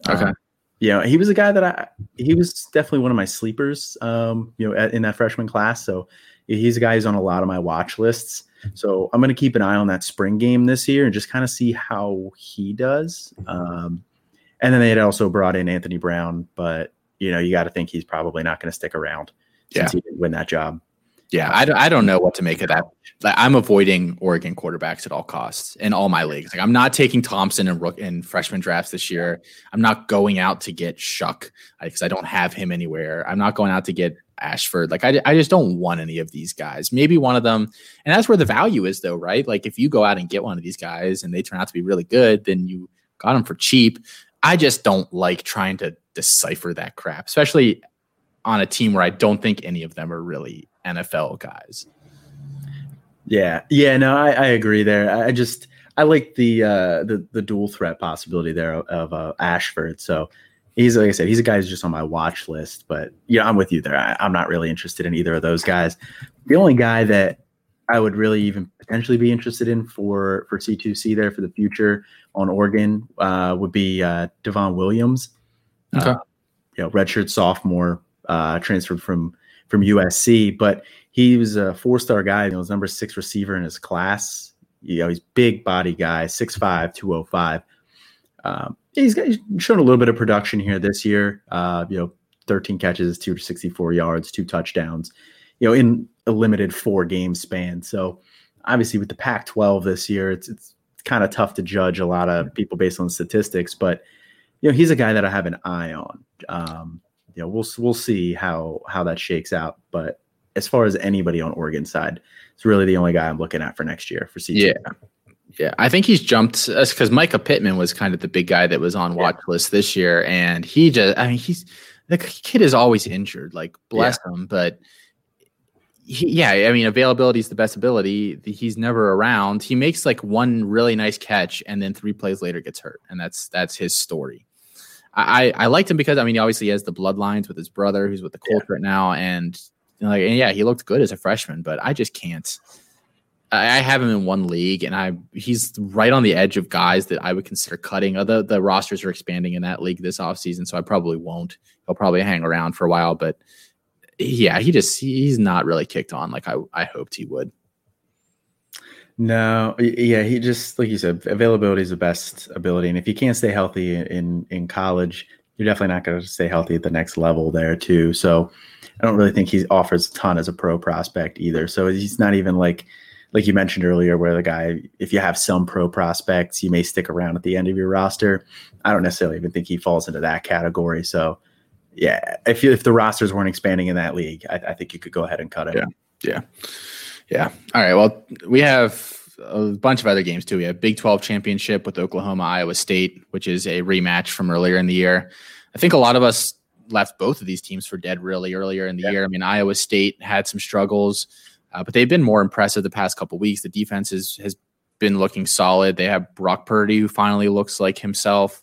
Okay. Um, you know, he was a guy that I he was definitely one of my sleepers. Um, you know, at, in that freshman class. So he's a guy who's on a lot of my watch lists. So I'm going to keep an eye on that spring game this year and just kind of see how he does. Um, and then they had also brought in Anthony Brown, but you know, you got to think he's probably not going to stick around Yeah. since he didn't win that job. Yeah, I don't, I don't know what to make of that. Like, I'm avoiding Oregon quarterbacks at all costs in all my leagues. Like I'm not taking Thompson and rook- in freshman drafts this year. I'm not going out to get Shuck because I don't have him anywhere. I'm not going out to get Ashford. Like I, I just don't want any of these guys. Maybe one of them, and that's where the value is, though, right? Like if you go out and get one of these guys and they turn out to be really good, then you got them for cheap. I just don't like trying to decipher that crap, especially on a team where I don't think any of them are really NFL guys. Yeah, yeah, no, I, I agree there. I just I like the uh, the the dual threat possibility there of, of uh, Ashford. So he's like I said, he's a guy who's just on my watch list. But yeah, you know, I'm with you there. I, I'm not really interested in either of those guys. The only guy that I would really even potentially be interested in for for C2C there for the future on Oregon uh, would be uh, Devon Williams. Okay. Uh, you know, redshirt sophomore, uh, transferred from from USC, but he was a four star guy. He was number six receiver in his class. You know, he's big body guy, 6'5, 205. Um, he's, got, he's shown a little bit of production here this year. Uh, you know, 13 catches, 264 yards, two touchdowns, you know, in a limited four game span. So obviously with the Pac 12 this year, it's, it's kind of tough to judge a lot of people based on statistics, but you know, he's a guy that I have an eye on. Um, you know, we'll, we'll see how, how that shakes out, but as far as anybody on Oregon side, it's really the only guy I'm looking at for next year for CT. Yeah. Yeah, I think he's jumped us because Mycah Pittman was kind of the big guy that was on watch yeah. list this year, and he just, I mean, he's the kid is always injured, like bless yeah. him, but he, yeah, I mean, availability is the best ability. He's never around. He makes like one really nice catch, and then three plays later gets hurt, and that's that's his story. I I liked him because I mean, obviously he has the bloodlines with his brother, who's with the Colts yeah. right now, and like, and yeah, he looked good as a freshman, but I just can't. I have him in one league, and I he's right on the edge of guys that I would consider cutting. The the rosters are expanding in that league this offseason, so I probably won't. He'll probably hang around for a while, but yeah, he just he's not really kicked on like I I hoped he would. No, yeah, he just like you said, availability is the best ability, and if you can't stay healthy in in college, you're definitely not going to stay healthy at the next level there too. So I don't really think he offers a ton as a pro prospect either. So he's not even like like you mentioned earlier, where the guy, if you have some pro prospects, you may stick around at the end of your roster. I don't necessarily even think he falls into that category. So, yeah, if you, if the rosters weren't expanding in that league, I, I think you could go ahead and cut him. Yeah, yeah, yeah. All right. Well, we have a bunch of other games too. We have Big 12 championship with Oklahoma, Iowa State, which is a rematch from earlier in the year. I think a lot of us left both of these teams for dead really earlier in the yeah. year. I mean, Iowa State had some struggles. Uh, but they've been more impressive the past couple weeks. The defense is, has been looking solid. They have Brock Purdy, who finally looks like himself.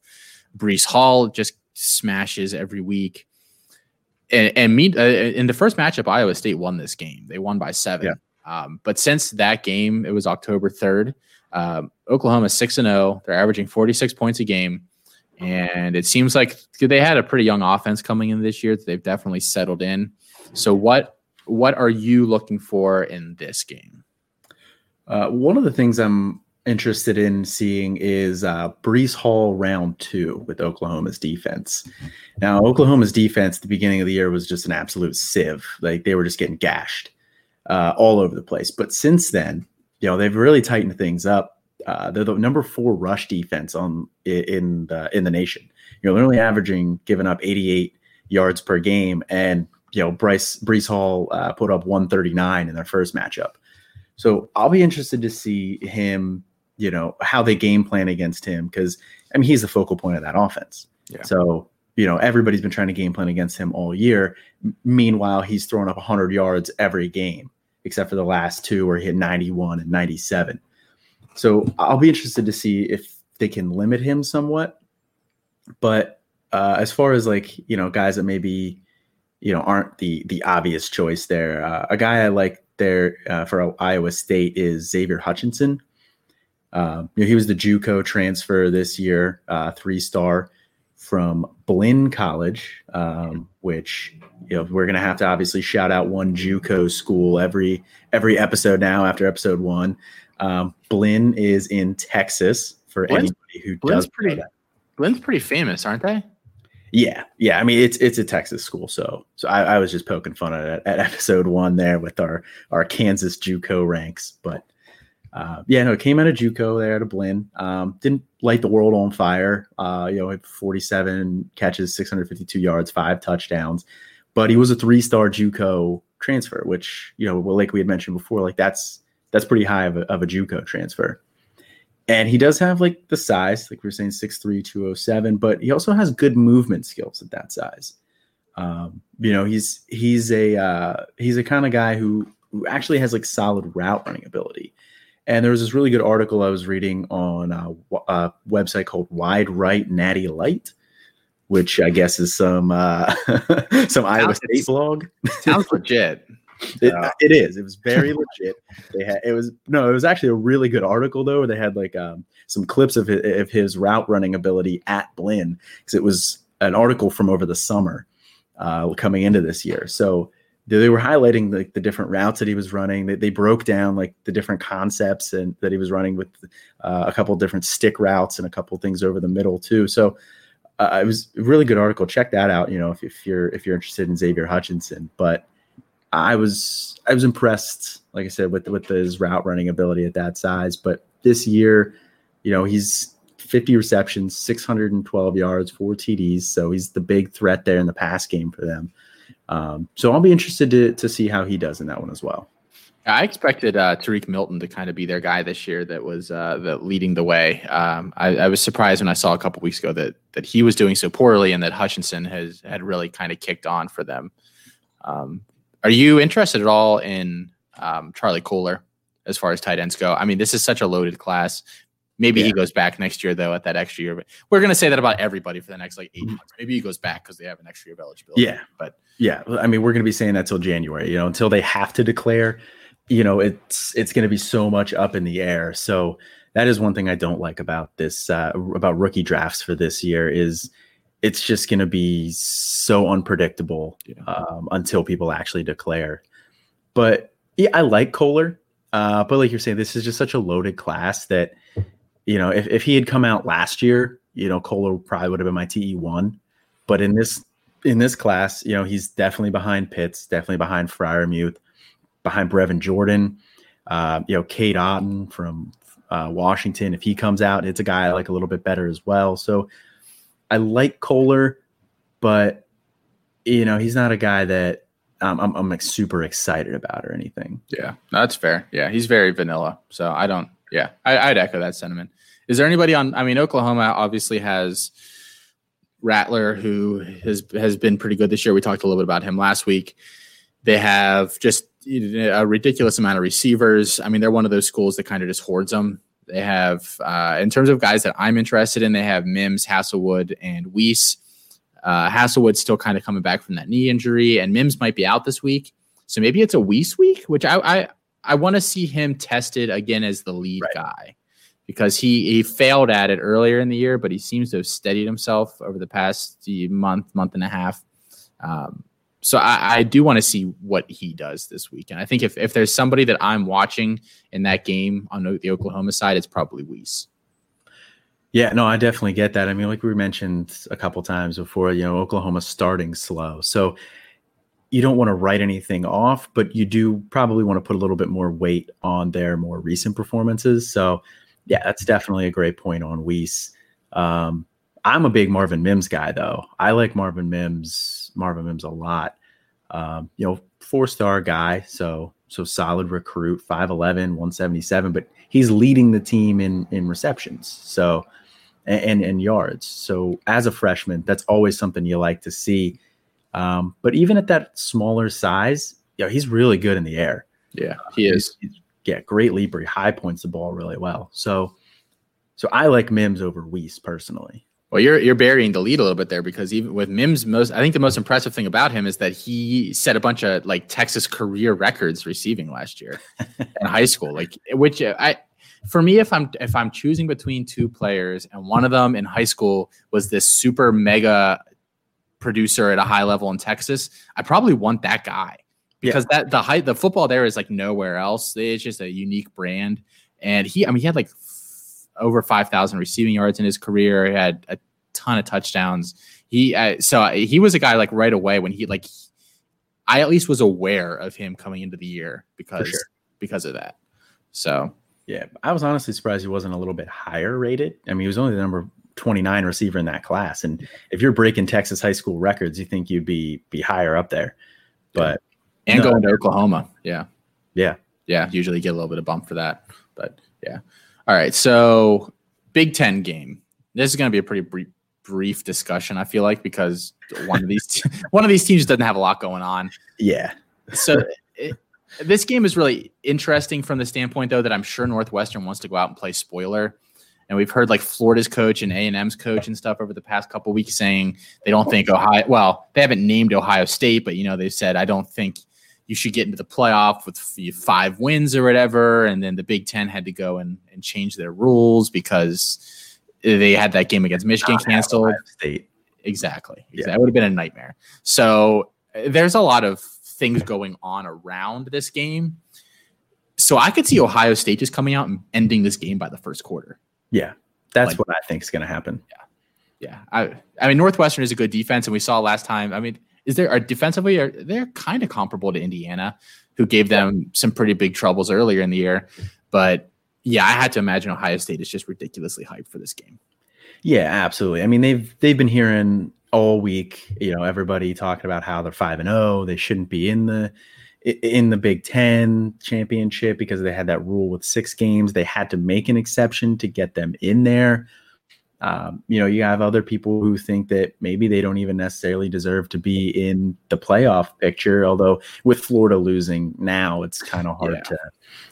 Breece Hall just smashes every week. And, and meet, uh, in the first matchup, Iowa State won this game. They won by seven. Yeah. Um, but since that game, it was October 3rd. Um, Oklahoma 6 and 0. They're averaging 46 points a game. And it seems like they had a pretty young offense coming in this year. They've definitely settled in. So, what what are you looking for in this game? Uh, one of the things I'm interested in seeing is uh, Breece Hall round two with Oklahoma's defense. Now, Oklahoma's defense at the beginning of the year was just an absolute sieve. Like they were just getting gashed uh, all over the place. But since then, you know, they've really tightened things up. Uh, they're the number four rush defense on in the in the nation. You know, they're only averaging giving up 88 yards per game, and you know, Bryce Breece Hall uh, put up 139 in their first matchup. So I'll be interested to see him, you know, how they game plan against him because I mean he's the focal point of that offense. Yeah. So you know, everybody's been trying to game plan against him all year. Meanwhile, he's throwing up 100 yards every game, except for the last two where he hit 91 and 97. So I'll be interested to see if they can limit him somewhat. But uh, as far as like you know, guys that maybe you know aren't the the obvious choice there, uh, a guy I like there uh, for Iowa State is Xavier Hutchinson. Uh, you know, he was the JUCO transfer this year, uh, three star from Blinn College, um, which you know we're gonna have to obviously shout out one JUCO school every every episode now after episode one. Um, Blinn is in Texas for Blinn's, anybody who Blinn's does pretty. Blinn's pretty famous, aren't they? Yeah, yeah. I mean, it's it's a Texas school, so so I, I was just poking fun at it at episode one there with our our Kansas JUCO ranks, but uh, yeah, no, it came out of JUCO there to Blinn. Um, didn't light the world on fire. Uh, you know, 47 catches, 652 yards, five touchdowns, but he was a three star JUCO transfer, which you know, like we had mentioned before, like that's that's pretty high of a, of a JUCO transfer. And he does have like the size, like we are saying, 6'3, 207, but he also has good movement skills at that size. Um, you know, he's he's a uh, he's a kind of guy who who actually has like solid route running ability. And there was this really good article I was reading on a, a website called Wide Right Natty Light, which I guess is some uh, some Iowa State blog. Sounds legit. It, it is. It was very legit. They had it was no, it was actually a really good article though. Where they had like um, some clips of his, of his route running ability at Blinn because it was an article from over the summer uh, coming into this year. So they were highlighting the, the different routes that he was running. They, they broke down like the different concepts and that he was running with uh, a couple different stick routes and a couple things over the middle too. So uh, it was a really good article. Check that out. You know, if, if you're if you're interested in Xavier Hutchinson, but I was I was impressed, like I said, with with his route running ability at that size. But this year, you know, he's 50 receptions, 612 yards, four TDs. So he's the big threat there in the pass game for them. Um, so I'll be interested to to see how he does in that one as well. I expected uh, Tarique Milton to kind of be their guy this year that was uh, the leading the way. Um, I, I, was surprised when I saw a couple weeks ago that that he was doing so poorly and that Hutchinson has had really kind of kicked on for them. Um, are you interested at all in um, Charlie Kolar as far as tight ends go? I mean, this is such a loaded class. Maybe yeah. he goes back next year though at that extra year. But we're gonna say that about everybody for the next like 8 mm-hmm. months. Maybe he goes back because they have an extra year of eligibility. Yeah, but yeah, I mean, we're gonna be saying that till January. You know, until they have to declare. You know, it's it's gonna be so much up in the air. So that is one thing I don't like about this uh, about rookie drafts for this year is it's just going to be so unpredictable yeah. um, until people actually declare. But yeah, I like Kolar, Uh, but like you're saying, this is just such a loaded class that, you know, if, if he had come out last year, you know, Kolar probably would have been my TE one. But in this in this class, you know, he's definitely behind Pitts, definitely behind Freiermuth, behind Brevin Jordan, uh, you know, Cade Otton from uh, Washington. If he comes out, it's a guy I like a little bit better as well. So I like Kolar, but you know he's not a guy that um, I'm I'm like super excited about or anything. Yeah, that's fair. Yeah, he's very vanilla. So I don't. Yeah, I, would echo that sentiment. Is there anybody on? I mean, Oklahoma obviously has Rattler, who has has been pretty good this year. We talked a little bit about him last week. They have just a ridiculous amount of receivers. I mean, they're one of those schools that kind of just hoards them. They have, uh, in terms of guys that I'm interested in, they have Mims, Haselwood, and Wease. Uh, Haselwood's still kind of coming back from that knee injury, and Mims might be out this week. So maybe it's a Wease week, which I I, I want to see him tested again as the lead right. guy because he he failed at it earlier in the year, but he seems to have steadied himself over the past month, month and a half. Um, so I, I do want to see what he does this weekend. I think if, if there's somebody that I'm watching in that game on the Oklahoma side, it's probably Wease. Yeah, no, I definitely get that. I mean, like we mentioned a couple times before, you know, Oklahoma starting slow. So you don't want to write anything off, but you do probably want to put a little bit more weight on their more recent performances. So yeah, that's definitely a great point on Wease. Um, I'm a big Marvin Mims guy, though. I like Marvin Mims, Marvin Mims a lot. Um, you know, four star guy, so so solid recruit, 5'11, 177, but he's leading the team in in receptions. So and, and, yards. So as a freshman, that's always something you like to see. Um, but even at that smaller size, yeah, he's really good in the air. Yeah, he is. He's, yeah, great leaper. High points the ball really well. So, so I like Mims over Wease personally. Well, you're you're burying the lead a little bit there because even with Mims, most I think the most impressive thing about him is that he set a bunch of like Texas career records receiving last year in high school. Like, which uh, I for me, if I'm if I'm choosing between two players and one of them in high school was this super mega producer at a high level in Texas, I probably want that guy because yeah. that the height the football there is like nowhere else. It's just a unique brand, and he I mean he had like f- over five thousand receiving yards in his career. He had a ton of touchdowns. He uh, so he was a guy like right away when he like I at least was aware of him coming into the year because sure. because of that. So yeah, I was honestly surprised he wasn't a little bit higher rated. I mean, he was only the number 29 receiver in that class, and if you're breaking Texas high school records, you think you'd be be higher up there. But and no. going to Oklahoma, yeah, yeah, yeah. Usually get a little bit of bump for that, but yeah. All right, so Big Ten game. This is going to be a pretty brief, brief discussion. I feel like because one of these one of these teams doesn't have a lot going on. Yeah. So it, this game is really interesting from the standpoint, though, that I'm sure Northwestern wants to go out and play spoiler. And we've heard like Florida's coach and A and M's coach and stuff over the past couple weeks saying they don't think Ohio. Well, they haven't named Ohio State, but you know they've said I don't think you should get into the playoff with five wins or whatever. And then the Big Ten had to go and, and change their rules because they had that game against Michigan Not canceled. State. Exactly. Yeah. That would have been a nightmare. So uh, there's a lot of things going on around this game. So I could see Ohio State just coming out and ending this game by the first quarter. Yeah, that's like, what I think is going to happen. Yeah, yeah. I, I mean, Northwestern is a good defense, and we saw last time. I mean, is there are defensively are they're kind of comparable to Indiana, who gave them some pretty big troubles earlier in the year. But yeah, I had to imagine Ohio State is just ridiculously hyped for this game. Yeah, absolutely. I mean, they've they've been hearing all week, you know, everybody talking about how they're five and zero. Oh, they shouldn't be in the in the Big Ten championship because they had that rule with six games. They had to make an exception to get them in there. Um, you know, you have other people who think that maybe they don't even necessarily deserve to be in the playoff picture. Although with Florida losing now, it's kind of hard yeah. to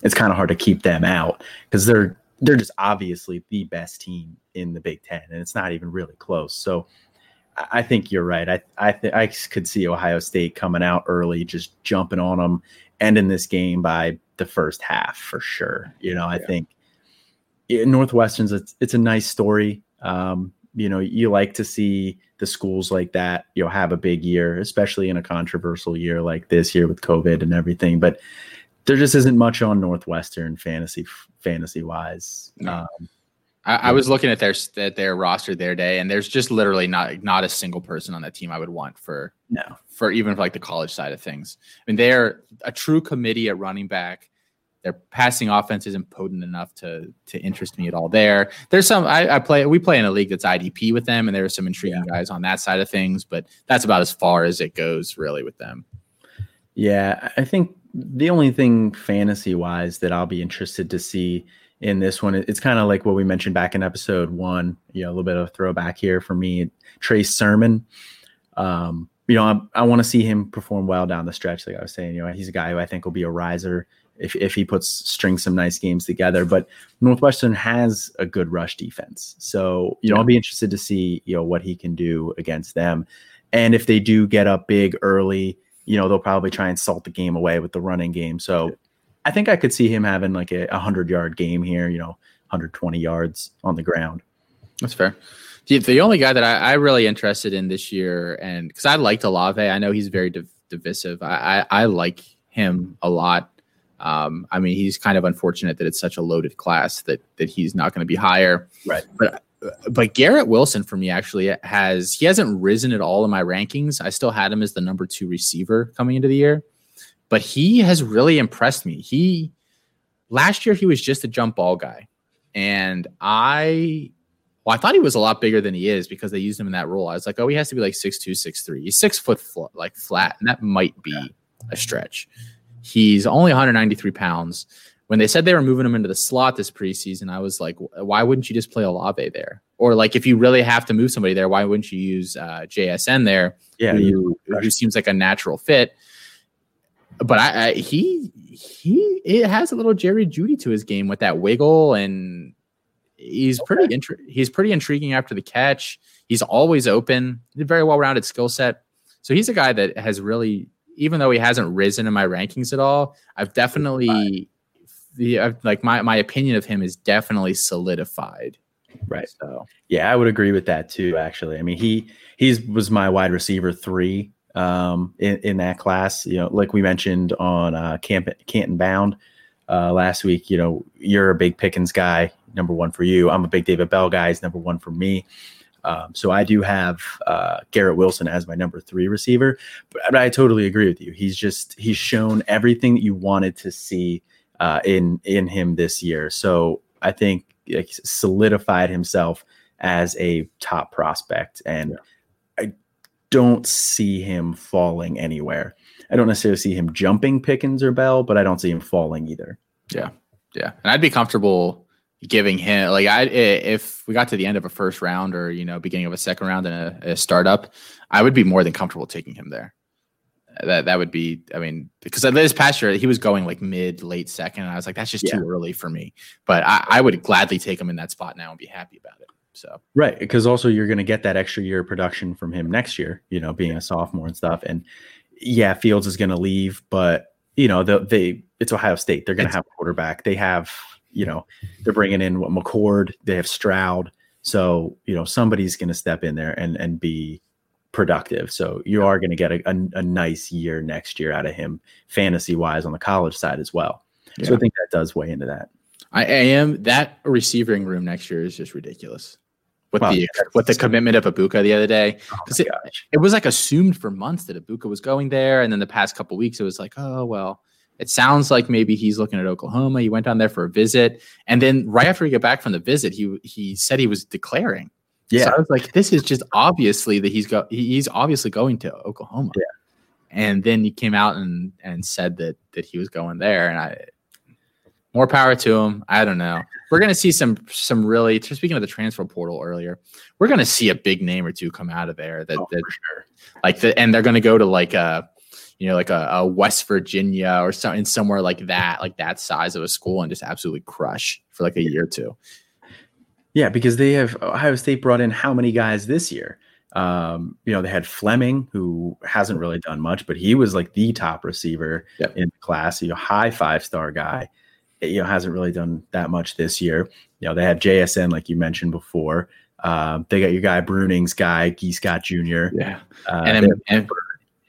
it's kind of hard to keep them out because they're they're just obviously the best team in the Big Ten, and it's not even really close. So I think you're right. I I th- I could see Ohio State coming out early, just jumping on them, ending this game by the first half for sure. You know, I yeah. think Northwestern's it's, it's a nice story. Um, you know, you like to see the schools like that, you know, have a big year, especially in a controversial year like this year with COVID and everything. But there just isn't much on Northwestern fantasy fantasy wise. No. Um, I, I, was looking at their at their roster their day, and there's just literally not not a single person on that team I would want for no for even for like the college side of things. I mean, they're a true committee at running back. Their passing offense isn't potent enough to to interest me at all. There, there's some I, I play. We play in a league that's IDP with them, and there are some intriguing yeah. guys on that side of things. But that's about as far as it goes, really, with them. Yeah, I think the only thing fantasy wise that I'll be interested to see in this one. It's kind of like what we mentioned back in episode one. You know, a little bit of throwback here for me. Trey Sermon. Um, you know, I, I want to see him perform well down the stretch. Like I was saying, you know, he's a guy who I think will be a riser if, if he puts string some nice games together. But Northwestern has a good rush defense, so you know, I'll be interested to see you know what he can do against them. And if they do get up big early, you know, they'll probably try and salt the game away with the running game. So I think I could see him having like a, a hundred yard game here, you know, 120 yards on the ground. That's fair. The, the only guy that I, I really interested in this year, and because I liked Olave, I know he's very div- divisive. I, I, I like him a lot. Um, I mean, he's kind of unfortunate that it's such a loaded class that that he's not going to be higher. Right. But but Garrett Wilson for me actually has he hasn't risen at all in my rankings. I still had him as the number two receiver coming into the year but he has really impressed me. He last year he was just a jump ball guy, and I well, I thought he was a lot bigger than he is because they used him in that role. I was like, oh, he has to be like six two, six three. He's six foot fl- like flat, and that might be a stretch. He's only 193 pounds. When they said they were moving him into the slot this preseason, I was like, why wouldn't you just play Olave there? or like if you really have to move somebody there, why wouldn't you use uh, JSN there? Yeah, who, who seems like a natural fit. But I, I he he it has a little Jerry Jeudy to his game with that wiggle, and he's Okay. pretty intri- he's pretty intriguing after the catch. He's always open, very well rounded skill set. So he's a guy that has really, even though he hasn't risen in my rankings at all, I've definitely the I've, like my my opinion of him is definitely solidified. right. So Yeah, I would agree with that too. Actually, I mean he he's was my wide receiver three um, in in that class. You know, like we mentioned on uh, Camp Canton Bound uh, last week. You know, you're a big Pickens guy, number one for you. I'm a big David Bell guy, he's number one for me. Um, so I do have uh, Garrett Wilson as my number three receiver, but, but I totally agree with you. He's just he's shown everything that you wanted to see uh, in in him this year. So I think like, solidified himself as a top prospect, and I don't see him falling anywhere. I don't necessarily see him jumping Pickens or Bell, but I don't see him falling either. Yeah, yeah, and I'd be comfortable giving him like I if we got to the end of a first round or you know beginning of a second round in a, a startup, I would be more than comfortable taking him there. That that would be, I mean, because this past year he was going like mid late second, and I was like, that's just Yeah. too early for me. But I, I would gladly take him in that spot now and be happy about it. So Right, because also you're going to get that extra year of production from him next year. You know, being a sophomore and stuff. And yeah, Fields is going to leave, but you know, they, they it's Ohio State. They're going to have a quarterback. They have, you know, they're bringing in what McCord. They have Stroud. So you know, somebody's going to step in there and and be productive. So you are going to get a, a, a nice year next year out of him, fantasy wise, on the college side as well. So I think that does weigh into that. I, I am that receiving room next year is just ridiculous. With Wow, the yeah, with the commitment of Egbuka the other day, Oh Because my it- it was like assumed for months that Egbuka was going there, and then the past couple weeks it was like, oh well, it sounds like maybe he's looking at Oklahoma. He went down there for a visit, and then right after he got back from the visit, he he said he was declaring. Yeah. so I was like, this is just obviously that he's go he- he's obviously going to Oklahoma. Yeah. and then he came out and and said that that he was going there, and I more power to him. I don't know. We're gonna see some some really speaking of the transfer portal earlier. We're gonna see a big name or two come out of there that, Oh, that for sure. like the and they're gonna go to like a you know like a, a West Virginia or something somewhere like that, like that size of a school, and just absolutely crush for like a year or two. Yeah, because they have Ohio State brought in how many guys this year? Um, you know, they had Fleming, who hasn't really done much, but he was like the top receiver Yep. in the class. You know, high five star guy. You know, hasn't really done that much this year. You know, they have JSN, like you mentioned before. Um, they got your guy Bruning's guy, Gee Scott Jr. Yeah, Uh, and, and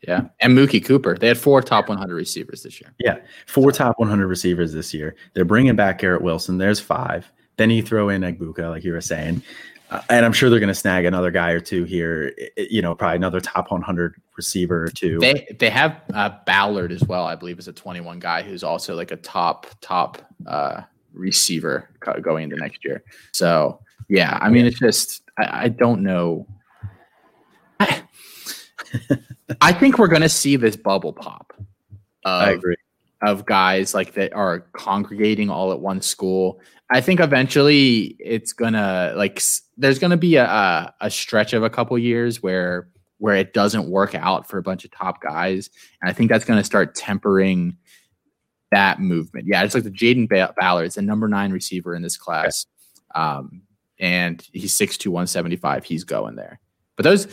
yeah, and Mookie Cooper. They had four top 100 receivers this year. Yeah. four top 100 receivers this year. They're bringing back Garrett Wilson. There's five. Then you throw in Egbuka, like you were saying. Uh, and I'm sure they're going to snag another guy or two here. You know, probably another top 100 receiver or two. They they have uh, Ballard as well. I believe is a 21 guy who's also like a top top uh, receiver going into next year. So yeah, I mean it's just I, I don't know. I, I think we're gonna see this bubble pop. I Of, agree. of guys like that are congregating all at one school. I think eventually it's gonna like there's gonna be a a, a stretch of a couple years where where it doesn't work out for a bunch of top guys, and I think that's gonna start tempering that movement. Yeah, it's like the Jaden ba- Ballard. It's a number nine receiver in this class, um, and he's 6'2", 175. He's going there. But those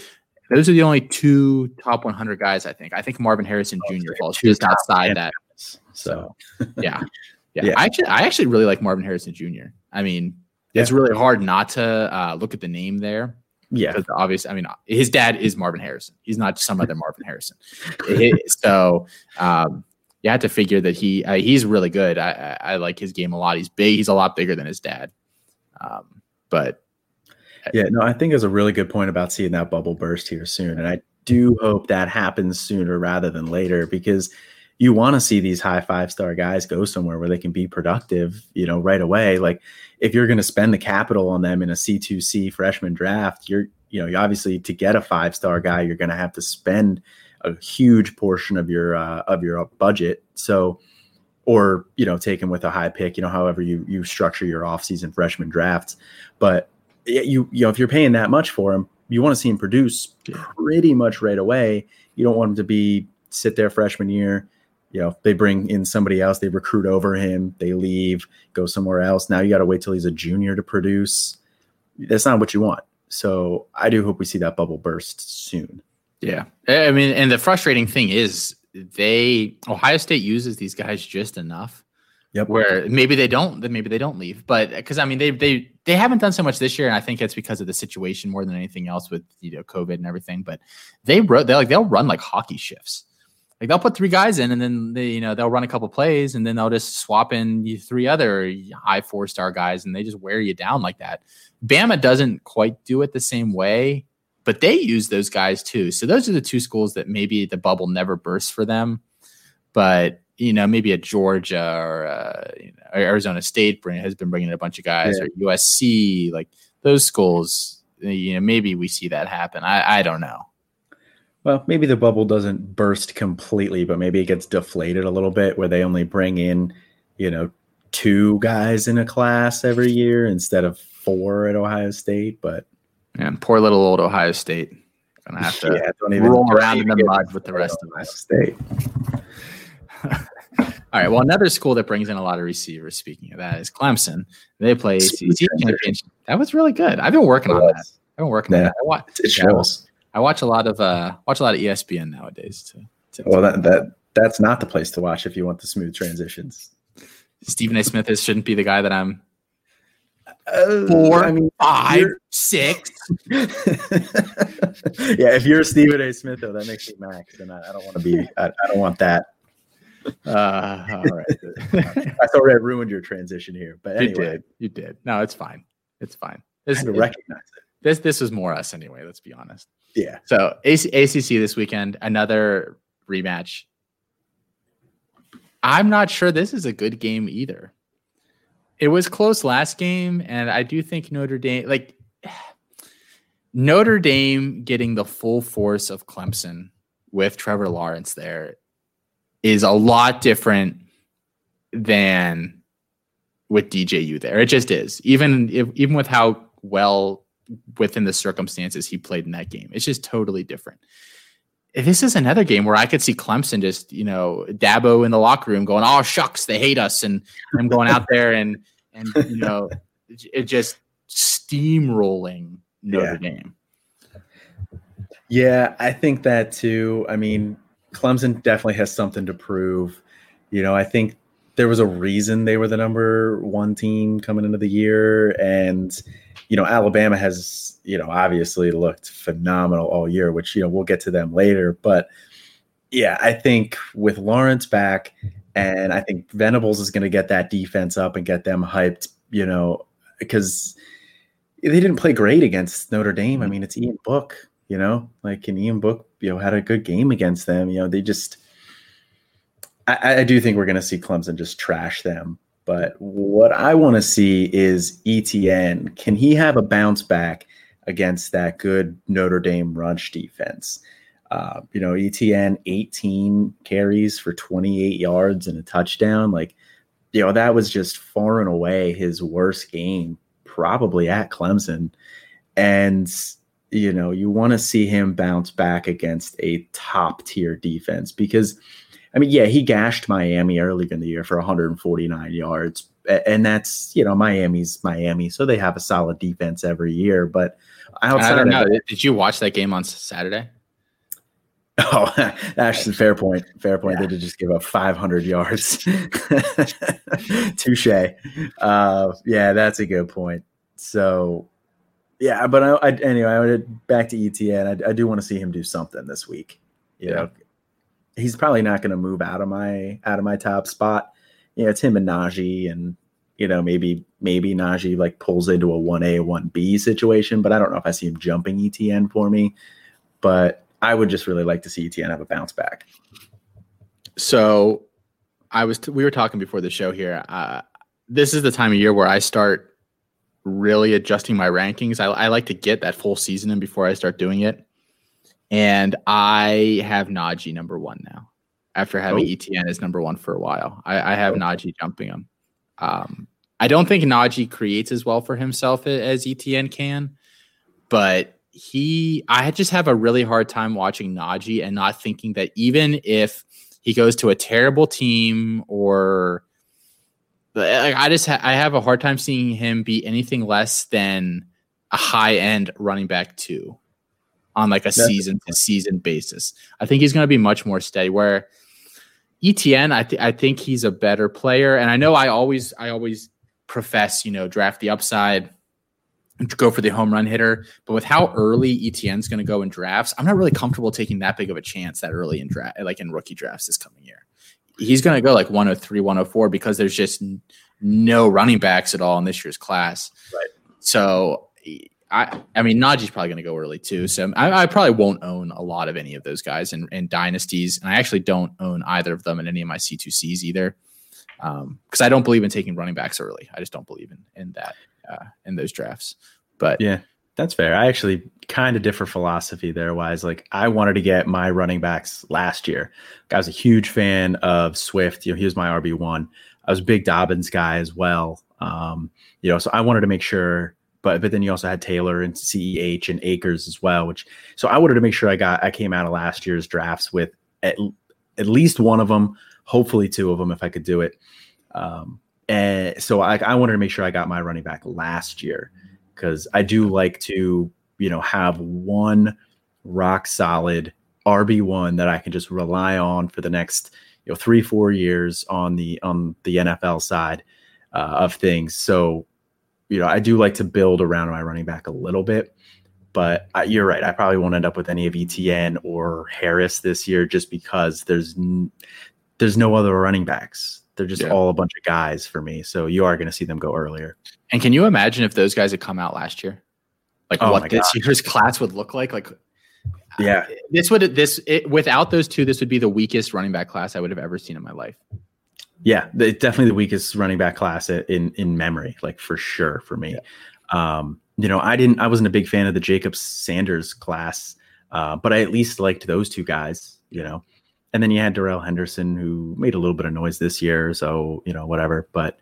those are the only two top 100 guys. I think. I think Marvin Harrison Oh, Jr. falls just outside 10 that. So Yeah. Yeah. Yeah. I actually I actually really like Marvin Harrison Jr. I mean, it's really hard not to uh, look at the name there yeah, because obviously, I mean, his dad is Marvin Harrison. He's not some other Marvin Harrison. So um, you have to figure that he uh, he's really good. I, I I like his game a lot. He's big. He's a lot bigger than his dad. Um, but yeah. No, I think it's a really good point about seeing that bubble burst here soon, and I do hope that happens sooner rather than later because you want to see these high five star guys go somewhere where they can be productive, you know, right away. Like if you're going to spend the capital on them in a C2C freshman draft, you're, you know, you obviously to get a five star guy, you're going to have to spend a huge portion of your uh, of your budget. So, or you know, take him with a high pick, you know, however you you structure your offseason freshman drafts. But you you know if you're paying that much for him, you want to see him produce pretty much right away. You don't want him to be sit there freshman year. You know, they bring in somebody else, they recruit over him, they leave, go somewhere else. Now you got to wait till he's a junior to produce. That's not what you want. So I do hope we see that bubble burst soon. Yeah. I mean, and the frustrating thing is they Ohio State uses these guys just enough. Yep. Where maybe they don't, then maybe they don't leave. But because I mean, they they they haven't done so much this year, and I think it's because of the situation more than anything else with you know COVID and everything. But they wrote they like they'll run like hockey shifts. Like they'll put three guys in, and then they you know they'll run a couple plays, and then they'll just swap in three other high four star guys, and they just wear you down like that. Bama doesn't quite do it the same way, but they use those guys too. So those are the two schools that maybe the bubble never bursts for them, but you know, maybe a Georgia or uh, you know, Arizona State bring, has been bringing in a bunch of guys, yeah. or USC, like those schools. You know, maybe we see that happen. I, I don't know. Well, maybe the bubble doesn't burst completely, but maybe it gets deflated a little bit, where they only bring in, you know, two guys in a class every year instead of four at Ohio State. But and poor little old Ohio State gonna have to yeah, don't even roll around in the mud with the rest of us. State. All right. Well, another school that brings in a lot of receivers. Speaking of that, is Clemson. They play ACC championship. That was really good. I've been working on that. I've been working yeah. on that. I watch, it shows. I watch a lot of uh, watch a lot of ESPN nowadays. To, to well, that that that's not the place to watch if you want the smooth transitions. Stephen A. Smith is, shouldn't be the guy that I'm. Uh, Four, I mean, five, six. yeah, if you're Stephen A. Smith, though, that makes me max, and I, I don't want to be. I, I don't want that. Uh, all right. I thought I ruined your transition here, but anyway. you did. You did. No, it's fine. It's fine. This, I recognize it. This this was more us anyway. Let's be honest. Yeah. So AC, ACC this weekend, another rematch. I'm not sure this is a good game either. It was close last game, and I do think Notre Dame, like Notre Dame, getting the full force of Clemson with Trevor Lawrence there is a lot different than with DJU there. It just is. Even if, even with how well within the circumstances he played in that game, it's just totally different. This is another game where I could see Clemson just, you know, Dabo in the locker room going, "Oh shucks, they hate us," and I'm going out there and and you know, it just steamrolling Notre yeah. Dame. Yeah, I think that too. I mean, Clemson definitely has something to prove. You know, I think there was a reason they were the number one team coming into the year. And, you know, Alabama has, you know, obviously looked phenomenal all year, which, you know, we'll get to them later. But yeah, I think with Lawrence back, and I think Venables is going to get that defense up and get them hyped, you know, because they didn't play great against Notre Dame. I mm-hmm. mean, it's Ian Book, you know, like an Ian Book you know had a good game against them. You know, they just I, I do think we're going to see Clemson just trash them. But what I want to see is ETN. Can he have a bounce back against that good Notre Dame rush defense? Uh, you know, ETN 18 carries for 28 yards and a touchdown. Like, you know, that was just far and away his worst game, probably at Clemson. And you know, you want to see him bounce back against a top tier defense because, I mean, yeah, he gashed Miami earlier in the year for 149 yards. And that's, you know, Miami's Miami. So they have a solid defense every year. But outside I don't know. That, Did you watch that game on Saturday? Oh, actually, fair point. Fair point. Yeah. They did just give up 500 yards. Touche. Uh, yeah, that's a good point. So yeah, but I, I anyway, I back to ETN. I, I do want to see him do something this week. You yeah. know, he's probably not going to move out of my out of my top spot. You know, it's him and Najee, and you know maybe maybe Najee like pulls into a one A one B situation, but I don't know if I see him jumping ETN for me. But I would just really like to see ETN have a bounce back. So, I was t- we were talking before the show here. Uh, this is the time of year where I start really adjusting my rankings. I, I, like to get that full season in before I start doing it. And I have Najee number one now after having oh. ETN as number one for a while. I, I have oh. Najee jumping him. Um, I don't think Najee creates as well for himself as ETN can, but he, I just have a really hard time watching Najee and not thinking that even if he goes to a terrible team or Eh, I just ha- I have a hard time seeing him be anything less than a high end running back two on like a season to season basis. I think he's going to be much more steady. Where Etienne, I, th- I think he's a better player, and I know I always I always profess you know draft the upside, go for the home run hitter, but with how early Etienne's going to go in drafts, I'm not really comfortable taking that big of a chance that early in draft, like in rookie drafts this coming year. He's going to go like 103, 104 because there's just no running backs at all in this year's class. Right. So I, I mean, Najee's probably going to go early too. So I, I, probably won't own a lot of any of those guys in, in dynasties, and I actually don't own either of them in any of my C2Cs either, because um, I don't believe in taking running backs early. I just don't believe in in that uh, in those drafts. But yeah, that's fair. I actually kind of differ philosophy there. Wise, like I wanted to get my running backs last year. I was a huge fan of Swift. You know, he was my RB one. I was a big Dobbins guy as well. Um, you know, so I wanted to make sure but but then you also had Taylor and CEH and Akers as well. Which so I wanted to make sure I got I came out of last year's drafts with at, at least one of them, hopefully two of them if I could do it. Um, and so I, I wanted to make sure I got my running back last year because I do like to you know have one rock solid RB one that I can just rely on for the next you know three four years on the on the NFL side uh, of things. So you know, I do like to build around my running back a little bit, but I, you're right. I probably won't end up with any of Etienne or Harris this year just because there's n- there's no other running backs. They're just yeah. all a bunch of guys for me. So you are going to see them go earlier. And can you imagine if those guys had come out last year? Like oh what this year's class would look like? Like yeah, this would this it, without those two, this would be the weakest running back class I would have ever seen in my life. Yeah, it's definitely the weakest running back class in in memory, like for sure for me. Yeah. Um, you know, I didn't, I wasn't a big fan of the Jacob Sanders class, uh, but I at least liked those two guys. You know, and then you had Darrell Henderson who made a little bit of noise this year, so you know whatever. But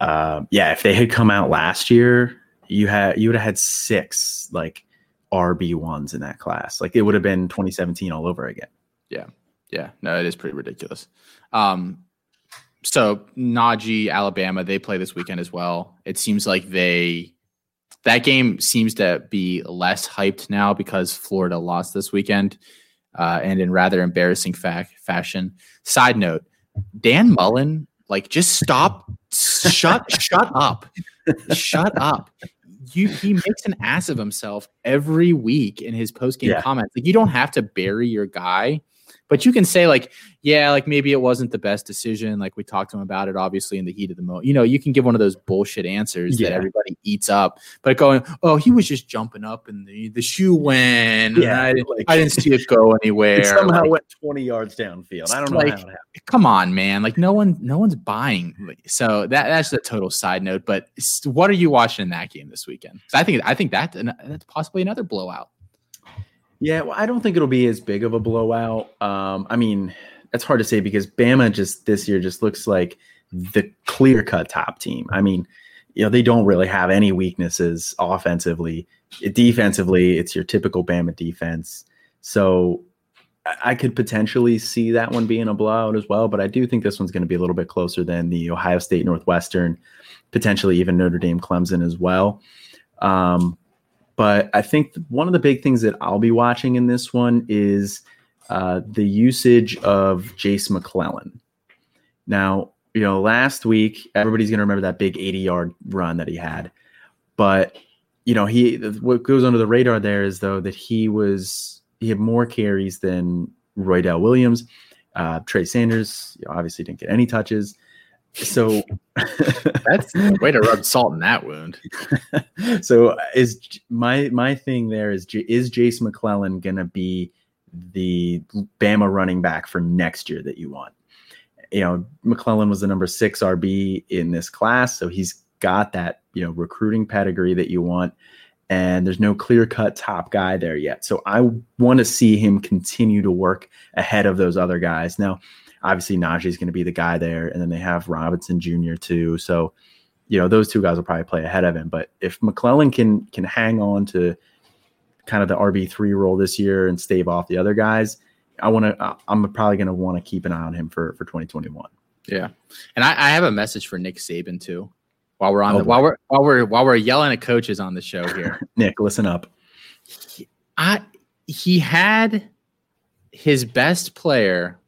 uh, yeah, if they had come out last year, you had you would have had six like RB ones in that class. Like it would have been 2017 all over again. Yeah, yeah, no, it is pretty ridiculous. Um, so Najee, Alabama, they play this weekend as well. It seems like they that game seems to be less hyped now because Florida lost this weekend, uh, and in rather embarrassing fa- fashion. Side note: Dan Mullen, like, just stop, shut, shut up, shut up. You, he makes an ass of himself every week in his post game yeah. comments. Like, you don't have to bury your guy but you can say like, yeah, like maybe it wasn't the best decision. Like we talked to him about it, obviously in the heat of the moment. You know, you can give one of those bullshit answers yeah. that everybody eats up. But going, oh, he was just jumping up and the the shoe went. Yeah, I didn't, like, I didn't see it go anywhere. It somehow like, went twenty yards downfield. I don't know like, Come on, man. Like no one, no one's buying. So that that's a total side note. But what are you watching in that game this weekend? I think I think that uh, that's possibly another blowout. Yeah, well, I don't think it'll be as big of a blowout. Um, I mean, that's hard to say because Bama just this year just looks like the clear cut top team. I mean, you know, they don't really have any weaknesses offensively. Defensively, it's your typical Bama defense. So I could potentially see that one being a blowout as well, but I do think this one's going to be a little bit closer than the Ohio State Northwestern, potentially even Notre Dame Clemson as well. Um, but I think one of the big things that I'll be watching in this one is uh, the usage of Jase McClellan. Now, you know, last week everybody's going to remember that big 80 yard run that he had, but you know, he what goes under the radar there is though that he was he had more carries than Roy Roydell Williams. Uh, Trey Sanders you know, obviously didn't get any touches. So that's way to rub salt in that wound. so is my my thing there is is Jase McClellan gonna be the Bama running back for next year that you want? You know, McClellan was the number six RB in this class, so he's got that you know recruiting pedigree that you want. And there's no clear cut top guy there yet. So I want to see him continue to work ahead of those other guys. Now, obviously Najee is going to be the guy there, and then they have Robinson Jr. too. So you know, those two guys will probably play ahead of him. But if McClellan can can hang on to kind of the RB three role this year and stave off the other guys, I want to. I'm probably going to want to keep an eye on him for for 2021. Yeah, and I, I, have a message for Nick Saban too. While we're on oh, the, while we're while we're while we're yelling at coaches on the show here, Nick, listen up. He, I he had his best player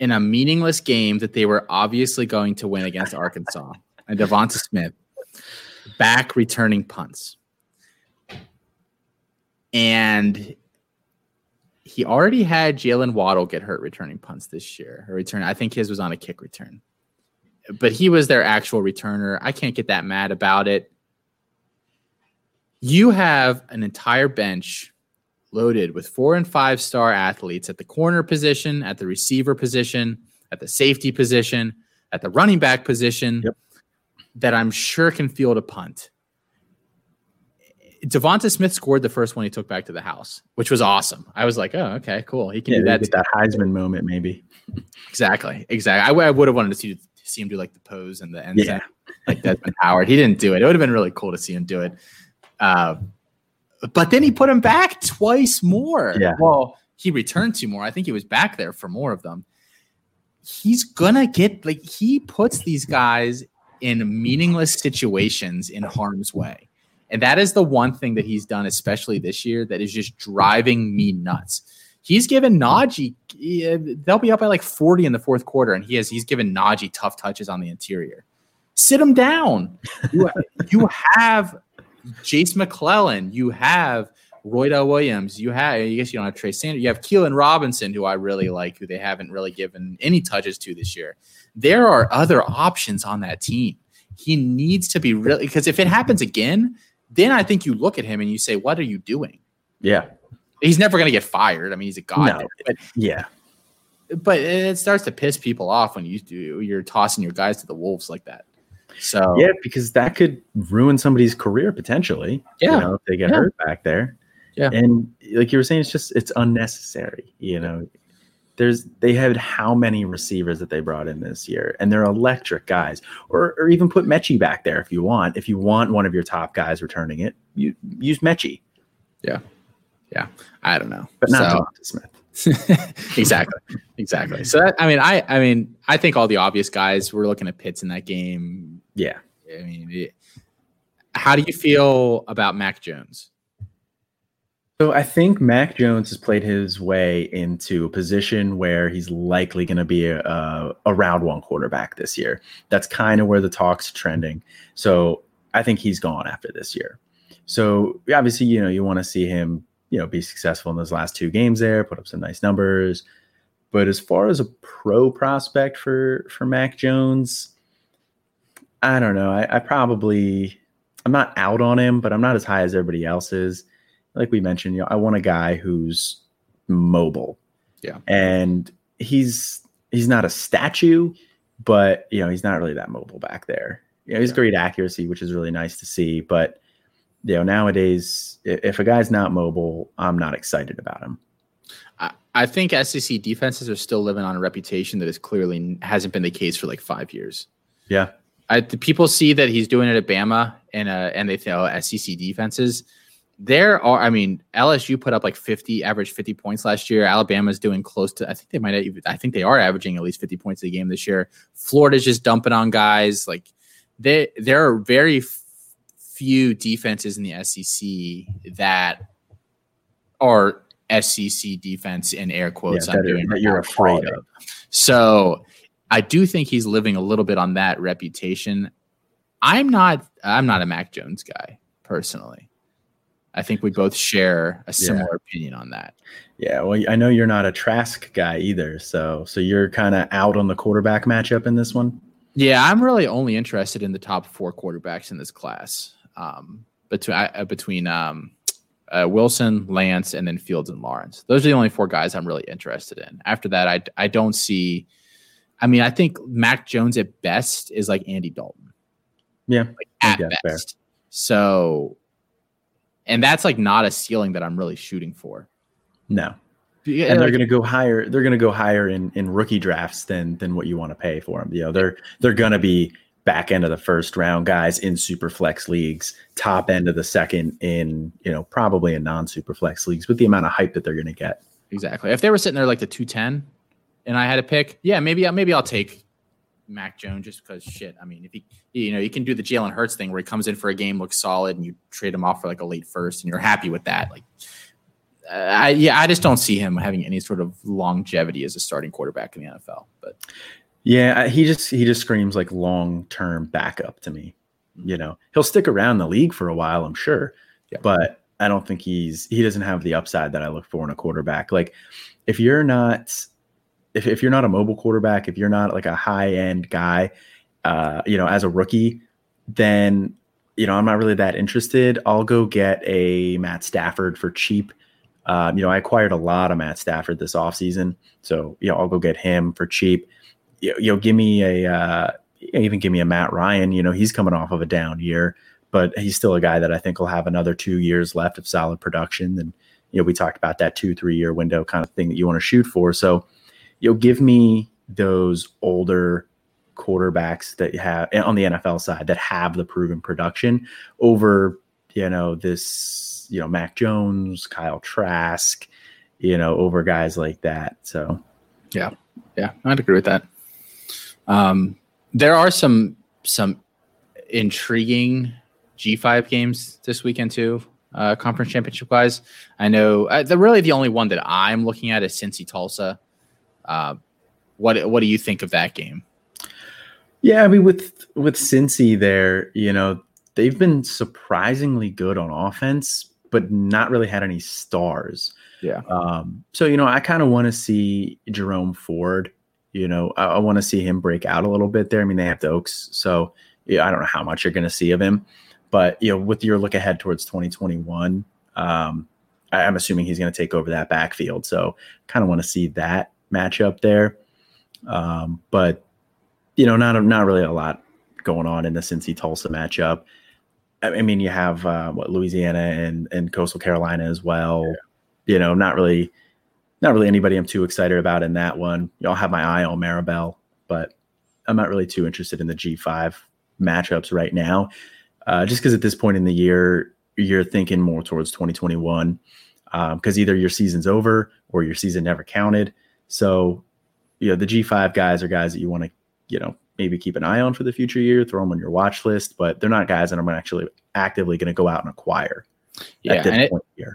in a meaningless game that they were obviously going to win against Arkansas, and Devonta Smith back returning punts, and he already had Jaylen Waddle get hurt returning punts this year. Or return, I think his was on a kick return, but he was their actual returner. I can't get that mad about it. You have an entire bench loaded with four and five star athletes at the corner position, at the receiver position, at the safety position, at the running back position yep. that I'm sure can field a punt. Devonta Smith scored the first one he took back to the house, which was awesome. I was like, oh, okay, cool. He can yeah, do that. that Heisman moment, maybe. Exactly, exactly. I, I would have wanted to see, see him do like the pose and the end, yeah. like Desmond Howard. He didn't do it. It would have been really cool to see him do it. Uh, but then he put him back twice more. Yeah. Well, he returned two more. I think he was back there for more of them. He's gonna get like he puts these guys in meaningless situations in harm's way. And that is the one thing that he's done, especially this year, that is just driving me nuts. He's given Najee, they'll be up by like 40 in the fourth quarter, and he has he's given Najee tough touches on the interior. Sit him down. You, you have Jase McClellan, you have Roydell Williams, you have, I guess you don't have Trey Sanders, you have Keilan Robinson, who I really like, who they haven't really given any touches to this year. There are other options on that team. He needs to be really, because if it happens again, then I think you look at him and you say, what are you doing? Yeah. He's never going to get fired. I mean, he's a god. No, there, but yeah. But it starts to piss people off when you do you're tossing your guys to the wolves like that. So yeah, because that could ruin somebody's career potentially. Yeah, you know, if they get yeah. hurt back there. Yeah, and like you were saying, it's just it's unnecessary. You know, there's they had how many receivers that they brought in this year, and they're electric guys. Or or even put Metchie back there if you want. If you want one of your top guys returning it, you use Metchie. Yeah, yeah. I don't know, but not so, Smith. exactly. Exactly. So that, I mean, I I mean, I think all the obvious guys. We're looking at Pitts in that game. Yeah. I mean, it, how do you feel about Mac Jones? So I think Mac Jones has played his way into a position where he's likely going to be a, a, a, round one quarterback this year. That's kind of where the talk's trending. So I think he's gone after this year. So obviously, you know, you want to see him, you know, be successful in those last two games there, put up some nice numbers. But as far as a pro prospect for for Mac Jones, I don't know. I, I probably I'm not out on him, but I'm not as high as everybody else is. Like we mentioned, you know, I want a guy who's mobile. Yeah. And he's he's not a statue, but you know, he's not really that mobile back there. You know, he's yeah. great accuracy, which is really nice to see. But you know, nowadays, if a guy's not mobile, I'm not excited about him. I, I think SEC defenses are still living on a reputation that is clearly hasn't been the case for like five years. Yeah. I, the people see that he's doing it at Bama and uh, and they throw oh, SEC defenses. There are, I mean, LSU put up like 50, average 50 points last year. Alabama's doing close to, I think they might even, I think they are averaging at least 50 points a game this year. Florida's just dumping on guys. Like they, there are very f- few defenses in the SEC that are SEC defense in air quotes. Yeah, I'm doing that you're afraid of. So I do think he's living a little bit on that reputation. I'm not I'm not a Mac Jones guy personally. I think we both share a similar yeah. opinion on that. Yeah, well, I know you're not a Trask guy either, so so you're kind of out on the quarterback matchup in this one. Yeah, I'm really only interested in the top four quarterbacks in this class. Um, between uh, between um, uh, Wilson, Lance, and then Fields and Lawrence. Those are the only four guys I'm really interested in. After that, I I don't see I mean, I think Mac Jones at best is like Andy Dalton. Yeah. Like at best. Fair. So, and that's like not a ceiling that I'm really shooting for. No. Yeah, and they're going to go higher. They're going to go higher in, in rookie drafts than than what you want to pay for them. You know, they're they're going to be back end of the first round guys in super flex leagues, top end of the second in, you know, probably in non super flex leagues with the amount of hype that they're going to get. Exactly. If they were sitting there like the 210 and I had to pick, yeah, maybe maybe I'll take Mac Jones just because shit. I mean, if he, you know, you can do the Jalen Hurts thing where he comes in for a game, looks solid, and you trade him off for like a late first, and you're happy with that. Like, uh, I, yeah, I just don't see him having any sort of longevity as a starting quarterback in the NFL. But yeah, he just he just screams like long term backup to me. You know, he'll stick around the league for a while, I'm sure, yeah. but I don't think he's he doesn't have the upside that I look for in a quarterback. Like, if you're not if, if you're not a mobile quarterback, if you're not like a high end guy, uh, you know, as a rookie, then you know I'm not really that interested. I'll go get a Matt Stafford for cheap. Um, you know, I acquired a lot of Matt Stafford this offseason. So, you know, I'll go get him for cheap you know, give me a uh, even give me a Matt Ryan. You know, he's coming off of a down year, but he's still a guy that I think will have another two years left of solid production. And you know, we talked about that two three year window kind of thing that you want to shoot for. So, you know, give me those older quarterbacks that have on the NFL side that have the proven production over you know this you know Mac Jones, Kyle Trask, you know over guys like that. So yeah, yeah, I'd agree with that. Um, there are some some intriguing G5 games this weekend too, uh, conference championship wise. I know uh, the really the only one that I'm looking at is Cincy Tulsa. Uh, what what do you think of that game? Yeah, I mean with with Cincy there, you know they've been surprisingly good on offense, but not really had any stars. Yeah. Um, so you know I kind of want to see Jerome Ford you know, I, I want to see him break out a little bit there. I mean, they have Doaks, so yeah, I don't know how much you're going to see of him, but you know, with your look ahead towards 2021, um, I, I'm assuming he's going to take over that backfield. So, kind of want to see that matchup there. Um, but you know, not not really a lot going on in the Cincy Tulsa matchup. I mean, you have uh, what Louisiana and and Coastal Carolina as well. Yeah. You know, not really not really anybody I'm too excited about in that one. Y'all have my eye on Marable, but I'm not really too interested in the G5 matchups right now. Uh, just because at this point in the year, you're thinking more towards 2021 because um, either your season's over or your season never counted. So, you know, the G5 guys are guys that you want to, you know, maybe keep an eye on for the future year, throw them on your watch list, but they're not guys that I'm actually actively going to go out and acquire. Yeah, and it,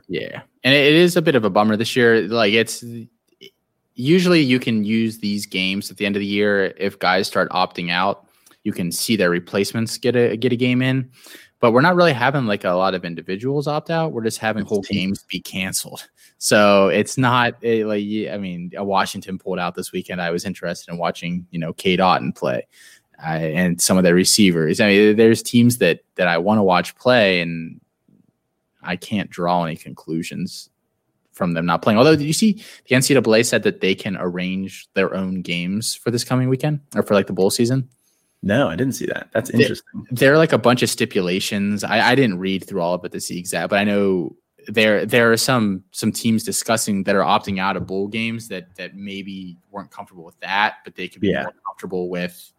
yeah, and it is a bit of a bummer this year. Like it's usually you can use these games at the end of the year if guys start opting out. You can see their replacements get a get a game in, but we're not really having like a lot of individuals opt out. We're just having whole games be canceled. So it's not it, like I mean, Washington pulled out this weekend. I was interested in watching you know Cade Otton play. Uh, and some of their receivers. I mean, there's teams that that I want to watch play, and I can't draw any conclusions from them not playing. Although, did you see the NCAA said that they can arrange their own games for this coming weekend or for like the bowl season? No, I didn't see that. That's interesting. There, are like a bunch of stipulations. I, I didn't read through all of it to see exact, but I know there there are some some teams discussing that are opting out of bowl games that that maybe weren't comfortable with that, but they could be yeah. more comfortable with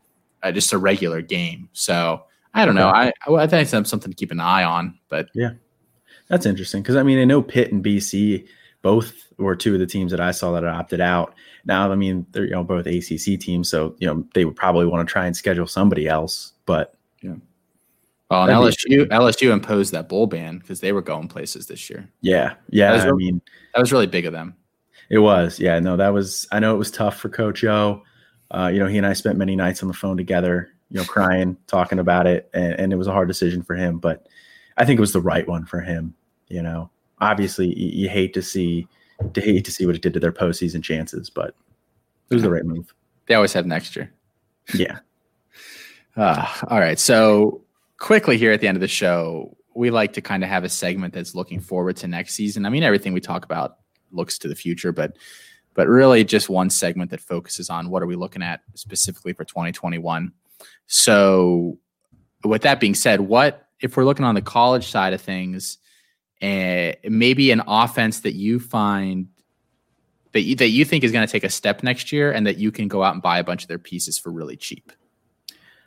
uh, just a regular game. So I don't know. I I think that's something to keep an eye on. But yeah, that's interesting because I mean I know Pitt and BC both were two of the teams that I saw that opted out. Now I mean they're you know both ACC teams, so you know they would probably want to try and schedule somebody else. But yeah. Well, LSU LSU imposed that bowl ban because they were going places this year. Yeah, yeah. Really, I mean, that was really big of them. It was, yeah. No, that was. I know it was tough for Coach O. Uh, you know, he and I spent many nights on the phone together. You know, crying, talking about it, and, and it was a hard decision for him. But I think it was the right one for him. You know, obviously you, you hate to see to hate to see what it did to their postseason chances, but it was the right move. They always have next year. Yeah. Uh, all right. So quickly here at the end of the show, we like to kind of have a segment that's looking forward to next season. I mean, everything we talk about looks to the future, but but really just one segment that focuses on what are we looking at specifically for 2021. So with that being said, what if we're looking on the college side of things, and maybe an offense that you find that you, that you think is going to take a step next year, and that you can go out and buy a bunch of their pieces for really cheap.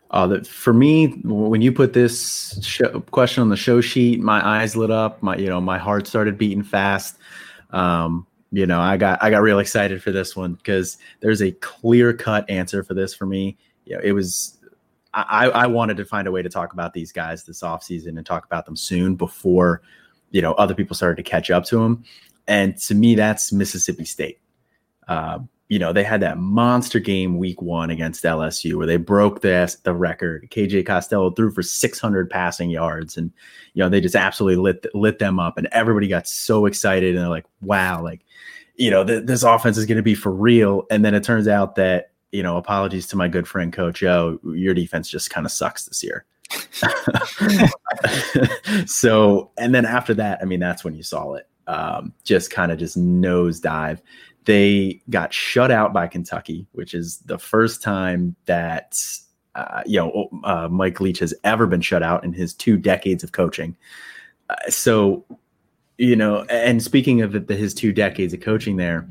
Uh, that for me, when you put this show, question on the show sheet, my eyes lit up. My you know my heart started beating fast. Um, you know, I got I got real excited for this one because there's a clear cut answer for this for me. You know, it was I, I wanted to find a way to talk about these guys this offseason and talk about them soon before you know other people started to catch up to him. And to me, that's Mississippi State. Uh, you know, they had that monster game week one against LSU where they broke the, the record. KJ Costello threw for 600 passing yards and, you know, they just absolutely lit, lit them up and everybody got so excited and they're like, wow, like, you know, th- this offense is going to be for real. And then it turns out that, you know, apologies to my good friend Coach O, your defense just kind of sucks this year. so, and then after that, I mean, that's when you saw it. Um, just kind of just nosedive. They got shut out by Kentucky, which is the first time that uh, you know uh, Mike Leach has ever been shut out in his two decades of coaching. Uh, so, you know, and speaking of the, his two decades of coaching there,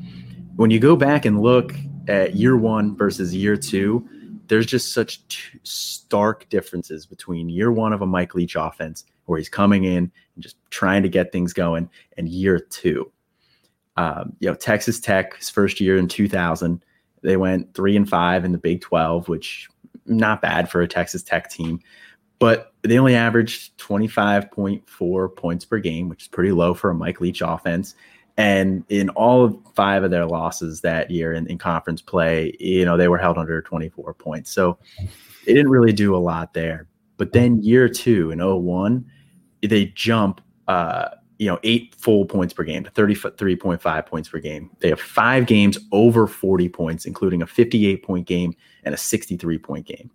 when you go back and look at year one versus year two, there's just such stark differences between year one of a Mike Leach offense, where he's coming in and just trying to get things going, and year two um, you know, Texas Tech, his first year in 2000, they went three and five in the Big 12, which not bad for a Texas Tech team, but they only averaged 25.4 points per game, which is pretty low for a Mike Leach offense. And in all five of their losses that year in, in conference play, you know, they were held under 24 points. So they didn't really do a lot there. But then year two in 01, they jump uh, you know, eight full points per game to 33.5 points per game. They have five games over 40 points, including a 58 point game and a 63 point game.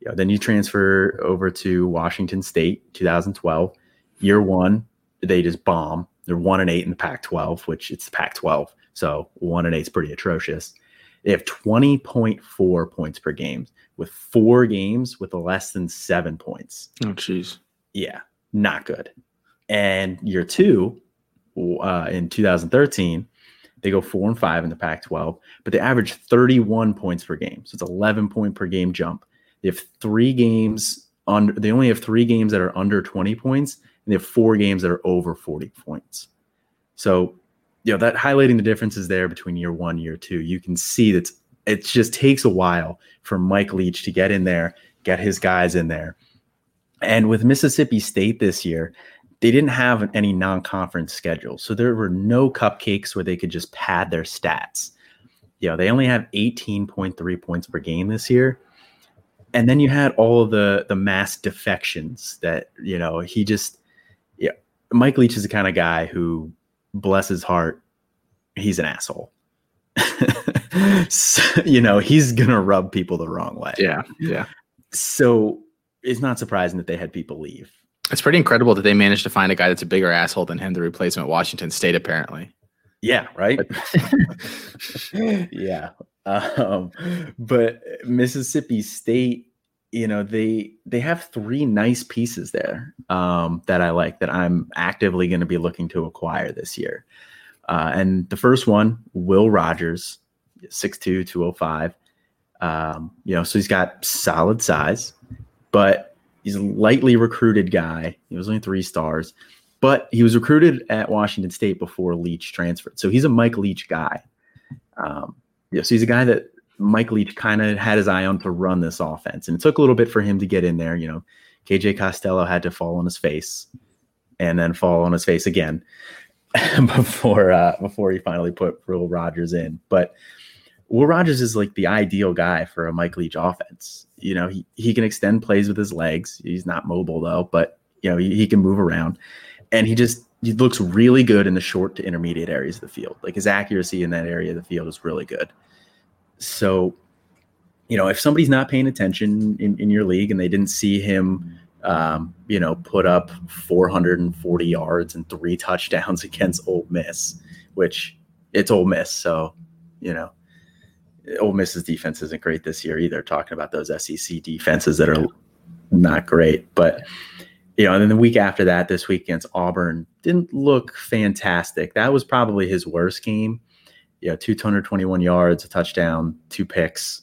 You know, then you transfer over to Washington State, 2012. Year one, they just bomb. They're one and eight in the Pac 12, which it's Pac 12. So one and eight is pretty atrocious. They have 20.4 points per game with four games with less than seven points. Oh, jeez. Yeah, not good. And year two, uh, in 2013, they go four and five in the Pac 12, but they average 31 points per game. So it's 11 point per game jump. They have three games under, they only have three games that are under 20 points, and they have four games that are over 40 points. So, you know, that highlighting the differences there between year one, year two, you can see that it just takes a while for Mike Leach to get in there, get his guys in there. And with Mississippi State this year, they didn't have any non-conference schedule, so there were no cupcakes where they could just pad their stats. You know, they only have 18.3 points per game this year. And then you had all of the the mass defections that, you know, he just yeah, Mike Leach is the kind of guy who bless his heart, he's an asshole. so, you know, he's gonna rub people the wrong way. Yeah, yeah. So it's not surprising that they had people leave. It's pretty incredible that they managed to find a guy that's a bigger asshole than him, the replacement Washington State, apparently. Yeah, right. yeah. Um, but Mississippi State, you know, they they have three nice pieces there um, that I like that I'm actively going to be looking to acquire this year. Uh, and the first one, Will Rogers, 6'2", 205. Um, you know, so he's got solid size, but He's a lightly recruited guy. He was only three stars, but he was recruited at Washington State before Leach transferred. So he's a Mike Leach guy. Um, yeah, so he's a guy that Mike Leach kind of had his eye on to run this offense, and it took a little bit for him to get in there. You know, KJ Costello had to fall on his face, and then fall on his face again before uh, before he finally put Will Rogers in. But Will Rogers is like the ideal guy for a Mike Leach offense you know, he, he can extend plays with his legs. He's not mobile though, but you know, he, he can move around. And he just he looks really good in the short to intermediate areas of the field. Like his accuracy in that area of the field is really good. So, you know, if somebody's not paying attention in, in your league and they didn't see him um, you know, put up 440 yards and three touchdowns against Ole Miss, which it's Ole Miss. So, you know, Ole Miss's defense isn't great this year either. Talking about those SEC defenses that are not great, but you know, and then the week after that, this week against Auburn, didn't look fantastic. That was probably his worst game. You know, 221 yards, a touchdown, two picks.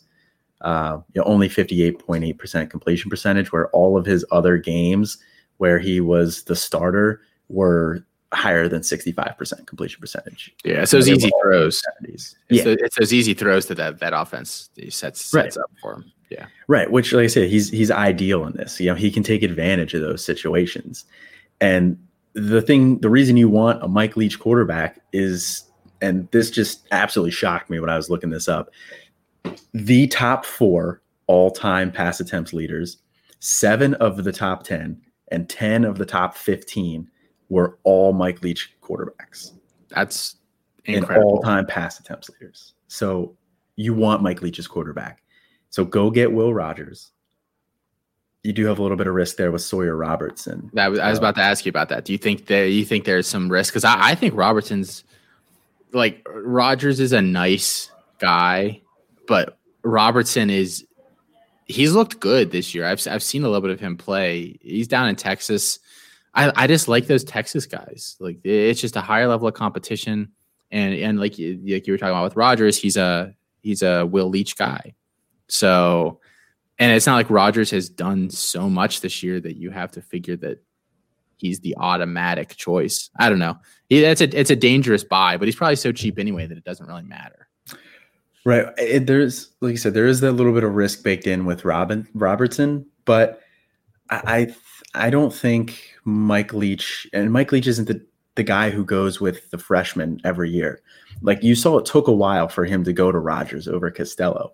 uh, you know, only 58.8% completion percentage, where all of his other games where he was the starter were higher than 65% completion percentage. Yeah, so it's easy throws. It's, yeah. The, it's those easy throws to that that offense he sets, sets right. up for him. Yeah. Right, which like I said, he's he's ideal in this. You know, he can take advantage of those situations. And the thing the reason you want a Mike Leach quarterback is and this just absolutely shocked me when I was looking this up. The top 4 all-time pass attempts leaders, 7 of the top 10 and 10 of the top 15 were all Mike Leach quarterbacks. That's incredible. In all-time pass attempts leaders. So you want Mike Leach's quarterback. So go get Will Rogers. You do have a little bit of risk there with Sawyer Robertson. Was, I was uh, about to ask you about that. Do you think that you think there's some risk? Because I, I think Robertson's like Rogers is a nice guy, but Robertson is he's looked good this year. I've I've seen a little bit of him play. He's down in Texas. I, I just like those Texas guys. Like it's just a higher level of competition, and and like you, like you were talking about with Rogers, he's a he's a Will Leach guy. So, and it's not like Rogers has done so much this year that you have to figure that he's the automatic choice. I don't know. It's a it's a dangerous buy, but he's probably so cheap anyway that it doesn't really matter. Right. It, there's like you said, there is that little bit of risk baked in with Robin Robertson, but I I don't think Mike Leach and Mike Leach isn't the the guy who goes with the freshman every year. Like you saw, it took a while for him to go to Rogers over Costello.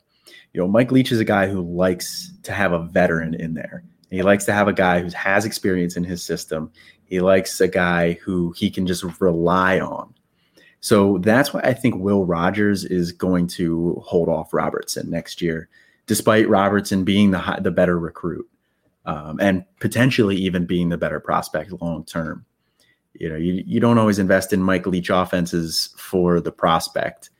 You know, Mike Leach is a guy who likes to have a veteran in there. He likes to have a guy who has experience in his system. He likes a guy who he can just rely on. So that's why I think Will Rogers is going to hold off Robertson next year, despite Robertson being the high, the better recruit um, and potentially even being the better prospect long term. You know, you, you don't always invest in Mike Leach offenses for the prospect,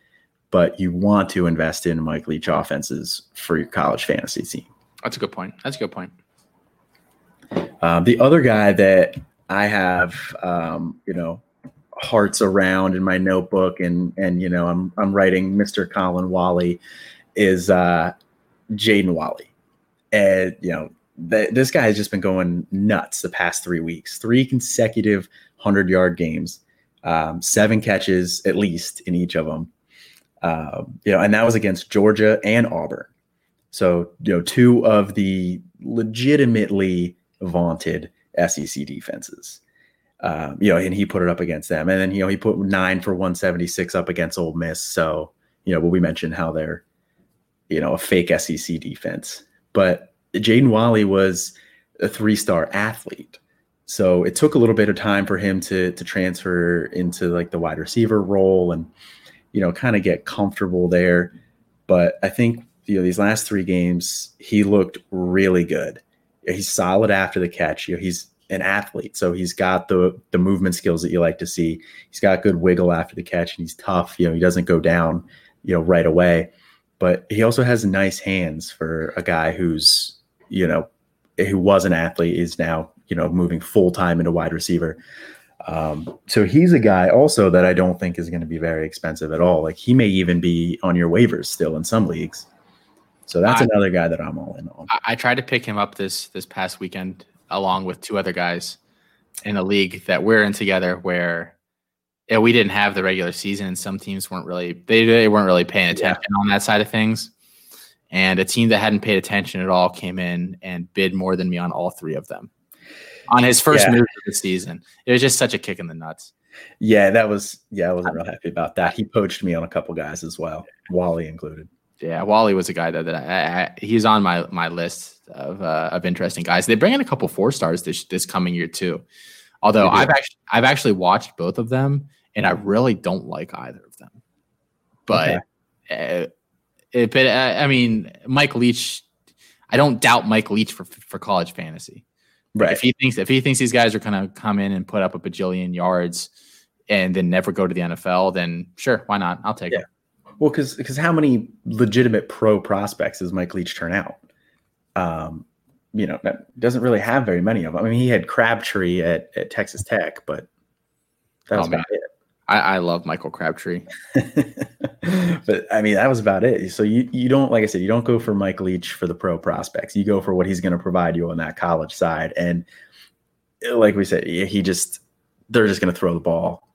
but you want to invest in Mike Leach offenses for your college fantasy team. That's a good point. That's a good point. Um, the other guy that I have, um, you know, hearts around in my notebook, and and you know, I'm I'm writing Mr. Colin Wally, is uh, Jaden Walley, and you know, the, this guy has just been going nuts the past three weeks. Three consecutive hundred yard games, um, seven catches at least in each of them. Uh, you know, and that was against Georgia and Auburn. So you know, two of the legitimately vaunted SEC defenses. Um, you know, and he put it up against them, and then you know he put nine for 176 up against Ole Miss. So you know, but we mentioned how they're you know a fake SEC defense, but Jaden Walley was a three-star athlete. So it took a little bit of time for him to to transfer into like the wide receiver role and you know kind of get comfortable there. But I think you know these last three games he looked really good. He's solid after the catch. You know he's an athlete, so he's got the the movement skills that you like to see. He's got good wiggle after the catch, and he's tough. You know he doesn't go down you know right away, but he also has nice hands for a guy who's you know, who was an athlete is now, you know, moving full time into wide receiver. Um, so he's a guy also that I don't think is going to be very expensive at all. Like he may even be on your waivers still in some leagues. So that's I, another guy that I'm all in on. I, I tried to pick him up this this past weekend along with two other guys in a league that we're in together where yeah, we didn't have the regular season and some teams weren't really they, they weren't really paying attention yeah. on that side of things and a team that hadn't paid attention at all came in and bid more than me on all three of them on his first yeah. move of the season. It was just such a kick in the nuts. Yeah, that was yeah, I wasn't real happy about that. He poached me on a couple guys as well, Walley included. Yeah, Walley was a guy that, that I, I, he's on my my list of uh, of interesting guys. They bring in a couple four stars this this coming year too. Although I've actually I've actually watched both of them and I really don't like either of them. But okay. uh, it, but uh, I mean, Mike Leach. I don't doubt Mike Leach for for college fantasy. Right. If he thinks if he thinks these guys are going to come in and put up a bajillion yards and then never go to the NFL, then sure, why not? I'll take yeah. it. Well, because because how many legitimate pro prospects does Mike Leach turn out? Um, you know, that doesn't really have very many of them. I mean, he had Crabtree at, at Texas Tech, but that's oh, about it. I, I love Michael Crabtree. but I mean, that was about it. So you you don't like I said, you don't go for Mike Leach for the pro prospects. You go for what he's going to provide you on that college side. And like we said, he just they're just going to throw the ball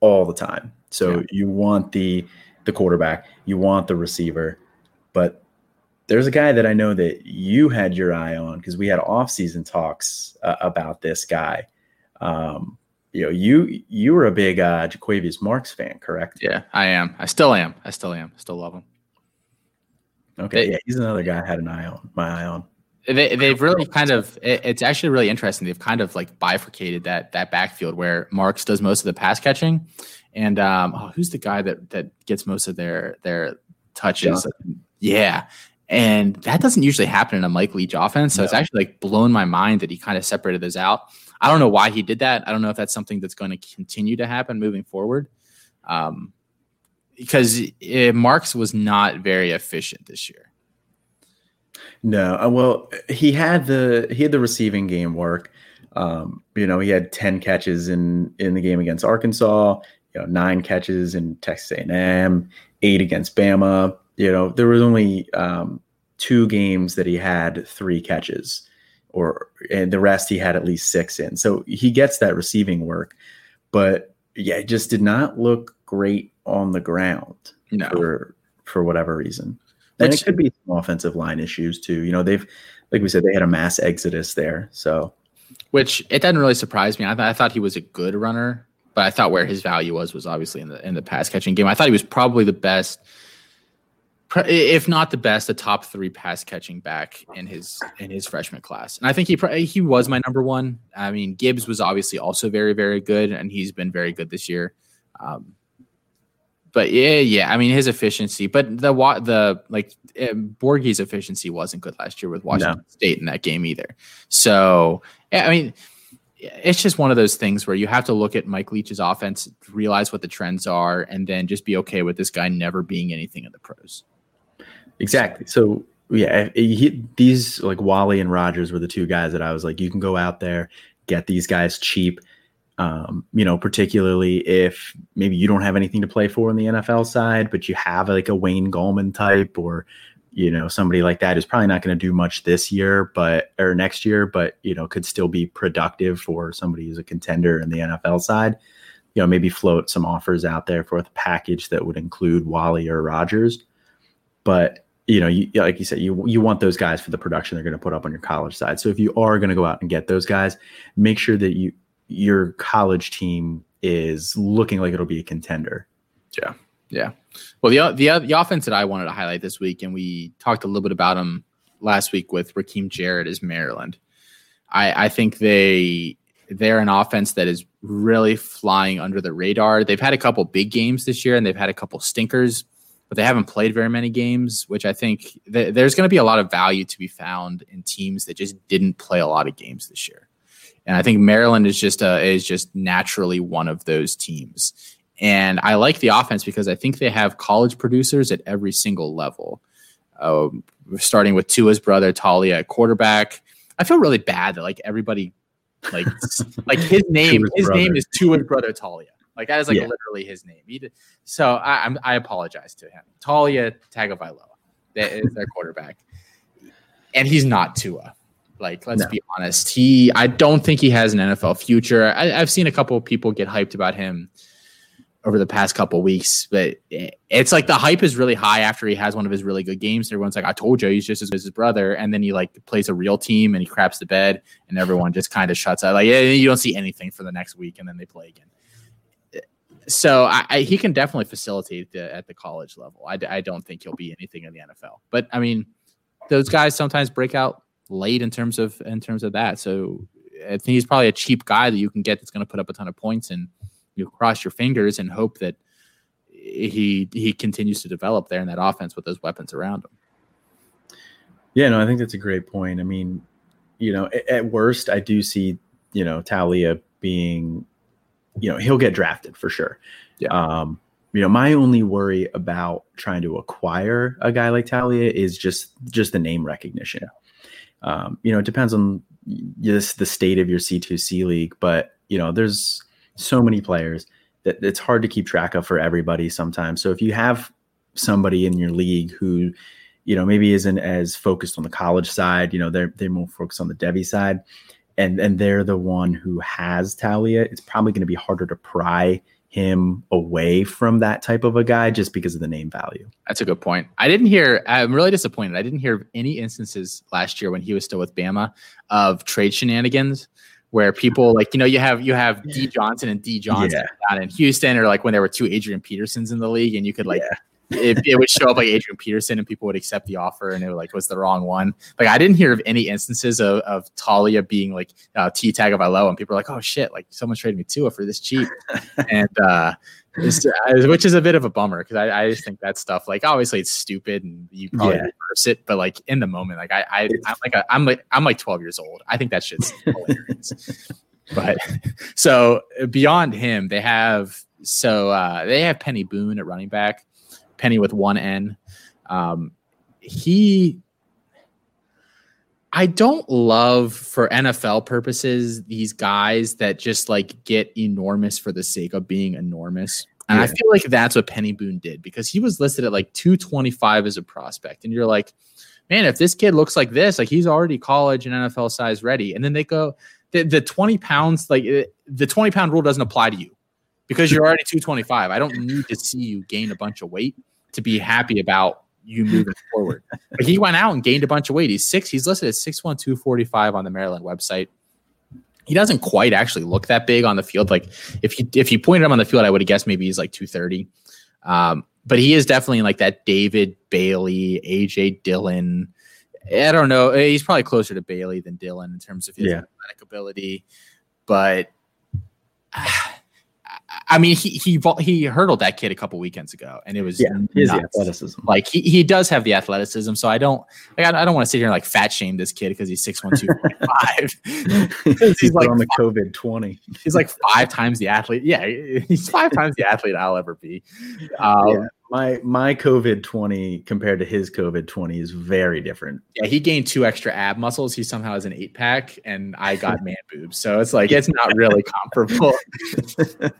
all the time. So yeah. you want the the quarterback, you want the receiver, but there's a guy that I know that you had your eye on because we had off-season talks uh, about this guy. Um, you know, you you were a big uh, Jo'quavious Marks fan, correct? Yeah, I am. I still am. I still am. Still love him. Okay, they, yeah, he's another guy I had an eye on. My eye on. They they've really kind of it, it's actually really interesting. They've kind of like bifurcated that that backfield where Marks does most of the pass catching, and um, oh, who's the guy that that gets most of their their touches? Yeah, and that doesn't usually happen in a Mike Leach offense. So no. it's actually like blown my mind that he kind of separated those out. I don't know why he did that. I don't know if that's something that's going to continue to happen moving forward. Um, because it, Marks was not very efficient this year. No, uh, well, he had the he had the receiving game work. Um, you know, he had ten catches in in the game against Arkansas. You know, nine catches in Texas A&M, eight against Bama you know, there was only um, two games that he had three catches, or and the rest he had at least six in. So he gets that receiving work, but yeah, it just did not look great on the ground no. for for whatever reason. And Which, it could be some offensive line issues too. You know, they've like we said, they had a mass exodus there. So, which it doesn't really surprise me. I, th- I thought he was a good runner, but I thought where his value was was obviously in the in the pass catching game. I thought he was probably the best if not the best, the top three pass catching back in his in his freshman class. And I think he he was my number one. I mean, Gibbs was obviously also very very good, and he's been very good this year. Um, but yeah, yeah, I mean his efficiency, but the the like eh, Borghi's efficiency wasn't good last year with Washington no. State in that game either. So yeah, I mean it's just one of those things where you have to look at Mike Leach's offense, realize what the trends are, and then just be okay with this guy never being anything in the pros. Exactly. So yeah, he, these like Walley and Rogers were the two guys that I was like, you can go out there, get these guys cheap. Um, you know, particularly if maybe you don't have anything to play for on the NFL side, but you have like a Wayne Gallman type or you know somebody like that is probably not going to do much this year, but or next year, but you know could still be productive for somebody who's a contender in the NFL side. You know, maybe float some offers out there for a package that would include Walley or Rogers. But you know, you, like you said, you you want those guys for the production they're going to put up on your college side. So if you are going to go out and get those guys, make sure that you your college team is looking like it'll be a contender. Yeah, yeah. Well, the the the offense that I wanted to highlight this week, and we talked a little bit about them last week with Rakim Jarrett, is Maryland. I I think they they're an offense that is really flying under the radar. They've had a couple big games this year, and they've had a couple stinkers but they haven't played very many games, which I think th- there's going to be a lot of value to be found in teams that just didn't play a lot of games this year. And I think Maryland is just a, is just naturally one of those teams. And I like the offense because I think they have college producers at every single level. Uh, starting with Tua's brother Taulia, at quarterback. I feel really bad that like everybody like like his name his brother. name is Tua's brother Taulia. Like that is like yeah. literally his name. He, so I, I'm, I apologize to him. Taulia Tagovailoa, that is their quarterback, and he's not Tua. Like let's no. be honest, he I don't think he has an NFL future. I, have seen a couple of people get hyped about him over the past couple weeks, but it's like the hype is really high after he has one of his really good games. Everyone's like, "I told you, he's just as good as his brother," and then he like plays a real team and he craps the bed, and everyone just kind of shuts out. Like, yeah, you don't see anything for the next week, and then they play again so I, I, he can definitely facilitate the, at the college level. I, I don't think he'll be anything in the NFL, but I mean, those guys sometimes break out late in terms of in terms of that. So I think he's probably a cheap guy that you can get that's going to put up a ton of points, and you cross your fingers and hope that he he continues to develop there in that offense with those weapons around him. Yeah, no, I think that's a great point. I mean, you know, at, at worst, I do see you know Taulia being you know, he'll get drafted for sure. Yeah. Um, you know, my only worry about trying to acquire a guy like Taulia is just just the name recognition. Um, you know, it depends on this the state of your C2C league, but you know, there's so many players that it's hard to keep track of for everybody sometimes. So if you have somebody in your league who, you know, maybe isn't as focused on the college side, you know, they're they're more focused on the Devy side, and and they're the one who has Taulia, it's probably going to be harder to pry him away from that type of a guy just because of the name value. That's a good point. I didn't hear. I'm really disappointed. I didn't hear any instances last year when he was still with Bama of trade shenanigans where people like you know you have you have D Johnson and D Johnson yeah. down in Houston or like when there were two Adrian Petersons in the league and you could like yeah it, it, would show up like Adrian Peterson and people would accept the offer and it like was the wrong one. Like I didn't hear of any instances of, of Taulia being like uh, T Tagovailoa and people are like, oh shit, like someone's traded me Tua for this cheap. and uh, uh, which is a bit of a bummer because I, I just think that stuff like obviously it's stupid and you probably yeah. reverse it, but like in the moment, like I, I I'm like a, I'm like I'm like 12 years old. I think that shit's hilarious. but so beyond him, they have so uh, they have Peny Boone at running back Peny with one N. Um, he, I don't love for NFL purposes these guys that just like get enormous for the sake of being enormous. And yeah. I feel like that's what Peny Boone did because he was listed at like 225 as a prospect. And you're like, man, if this kid looks like this, like he's already college and NFL size ready. And then they go, the, the 20 pounds, like the 20 pound rule doesn't apply to you because you're already 225. I don't need to see you gain a bunch of weight to be happy about you moving forward. But he went out and gained a bunch of weight. He's six. He's listed as six one two forty five on the Maryland website. He doesn't quite actually look that big on the field. Like if you if you pointed him on the field, I would have guessed maybe he's like two thirty. Um, but he is definitely like that David Bailey, AJ Dillon. I don't know. He's probably closer to Bailey than Dillon in terms of his yeah. athletic ability, but. Uh, I mean, he he he hurdled that kid a couple weekends ago, and it was yeah, his athleticism. Like he, he does have the athleticism, so I don't like I, I don't want to sit here and like fat shame this kid because he's six one two five. he's like on the COVID twenty. He's like five times the athlete. Yeah, he's five times the athlete I'll ever be. Um, yeah my my COVID twenty compared to his COVID twenty is very different. Yeah, he gained two extra ab muscles. He somehow has an eight pack, and I got man boobs. So it's like it's not really comparable.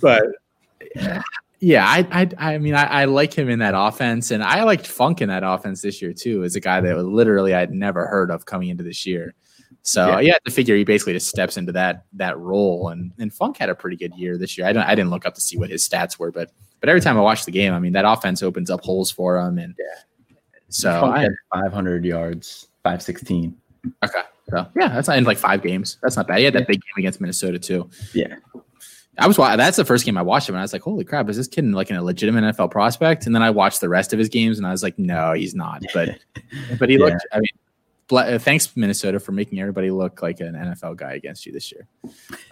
but yeah, I I, I mean I, I, like him in that offense, and I liked Funk in that offense this year too. As a guy that literally I'd never heard of coming into this year. So yeah. you have to figure he basically just steps into that that role, and and Funk had a pretty good year this year. I don't I didn't look up to see what his stats were, but but every time I watch the game, I mean, that offense opens up holes for him. And yeah. so I had 500 yards, 516. Okay. So yeah, that's not in like five games. That's not bad. He had that yeah. big game against Minnesota too. Yeah. I was that's the first game I watched him, and I was like, "Holy crap, is this kid like a legitimate NFL prospect?" And then I watched the rest of his games, and I was like, "No, he's not." But but he yeah. looked. I mean, thanks Minnesota for making everybody look like an NFL guy against you this year.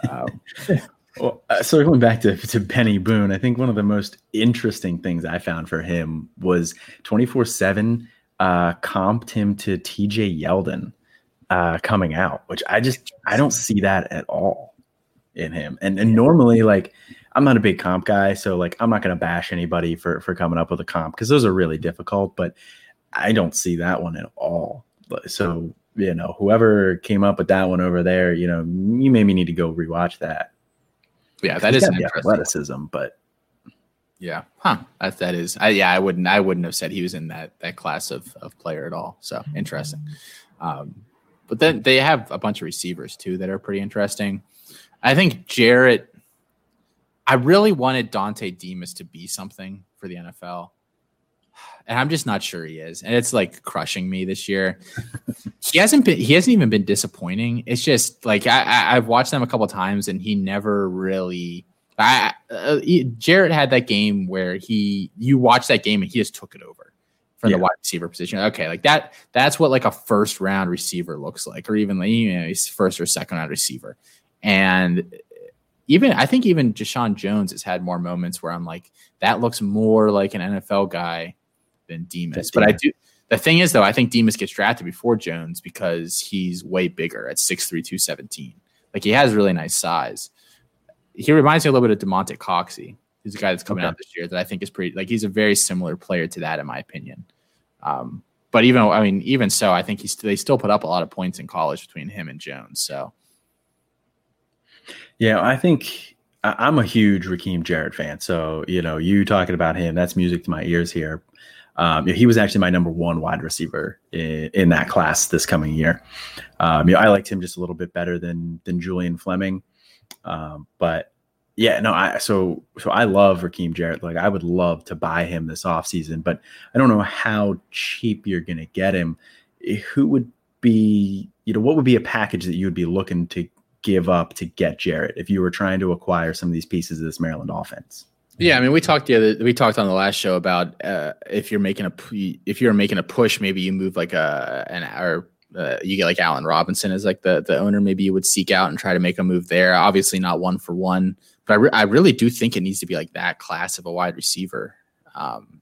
Um, Well, uh, circling back to, to Peny Boone, I think one of the most interesting things I found for him was 24 7 uh, comped him to TJ Yeldon uh, coming out, which I just, I don't see that at all in him. And, and normally, like, I'm not a big comp guy, so like, I'm not going to bash anybody for, for coming up with a comp because those are really difficult, but I don't see that one at all. So, you know, whoever came up with that one over there, you know, you maybe need to go rewatch that yeah, that is an athleticism, but yeah, huh? That that is. I, yeah, I wouldn't. I wouldn't have said he was in that that class of of player at all. So interesting. Um, but then they have a bunch of receivers too that are pretty interesting. I think Jarrett. I really wanted Dontay Demus to be something for the NFL and I'm just not sure he is. And it's like crushing me this year. he hasn't been. He hasn't even been disappointing. It's just like I, I have watched them a couple times, and he never really. I uh, he, Jarrett had that game where he you watch that game and he just took it over from yeah. the wide receiver position. Okay, like that. That's what like a first round receiver looks like, or even like you know, he's first or second round receiver. And even I think even Jeshaun Jones has had more moments where I'm like, that looks more like an NFL guy than Demus. But I do. The thing is, though, I think Demus gets drafted before Jones because he's way bigger at 6'3", 217. Like he has really nice size. He reminds me a little bit of Damonte Coxie, He's a guy that's coming okay. out this year that I think is pretty like he's a very similar player to that in my opinion. Um, but even I mean, even so, I think he's they still put up a lot of points in college between him and Jones. So yeah, I think I'm a huge Rakim Jarrett fan. So, you know, you talking about him, that's music to my ears here. Um, he was actually my number one wide receiver in, in that class this coming year. Um, you know, I liked him just a little bit better than than Julian Fleming. Um, but yeah, no, I so so I love Rakim Jarrett. Like I would love to buy him this offseason, but I don't know how cheap you're gonna get him. Who would be, you know, what would be a package that you would be looking to give up to get Jarrett if you were trying to acquire some of these pieces of this Maryland offense? Yeah, I mean, we talked the other we talked on the last show about uh, if you're making a if you're making a push, maybe you move like a an or uh, you get like Allen Robinson as like the the owner. Maybe you would seek out and try to make a move there. Obviously, not one for one, but I, re- I really do think it needs to be like that class of a wide receiver. Um,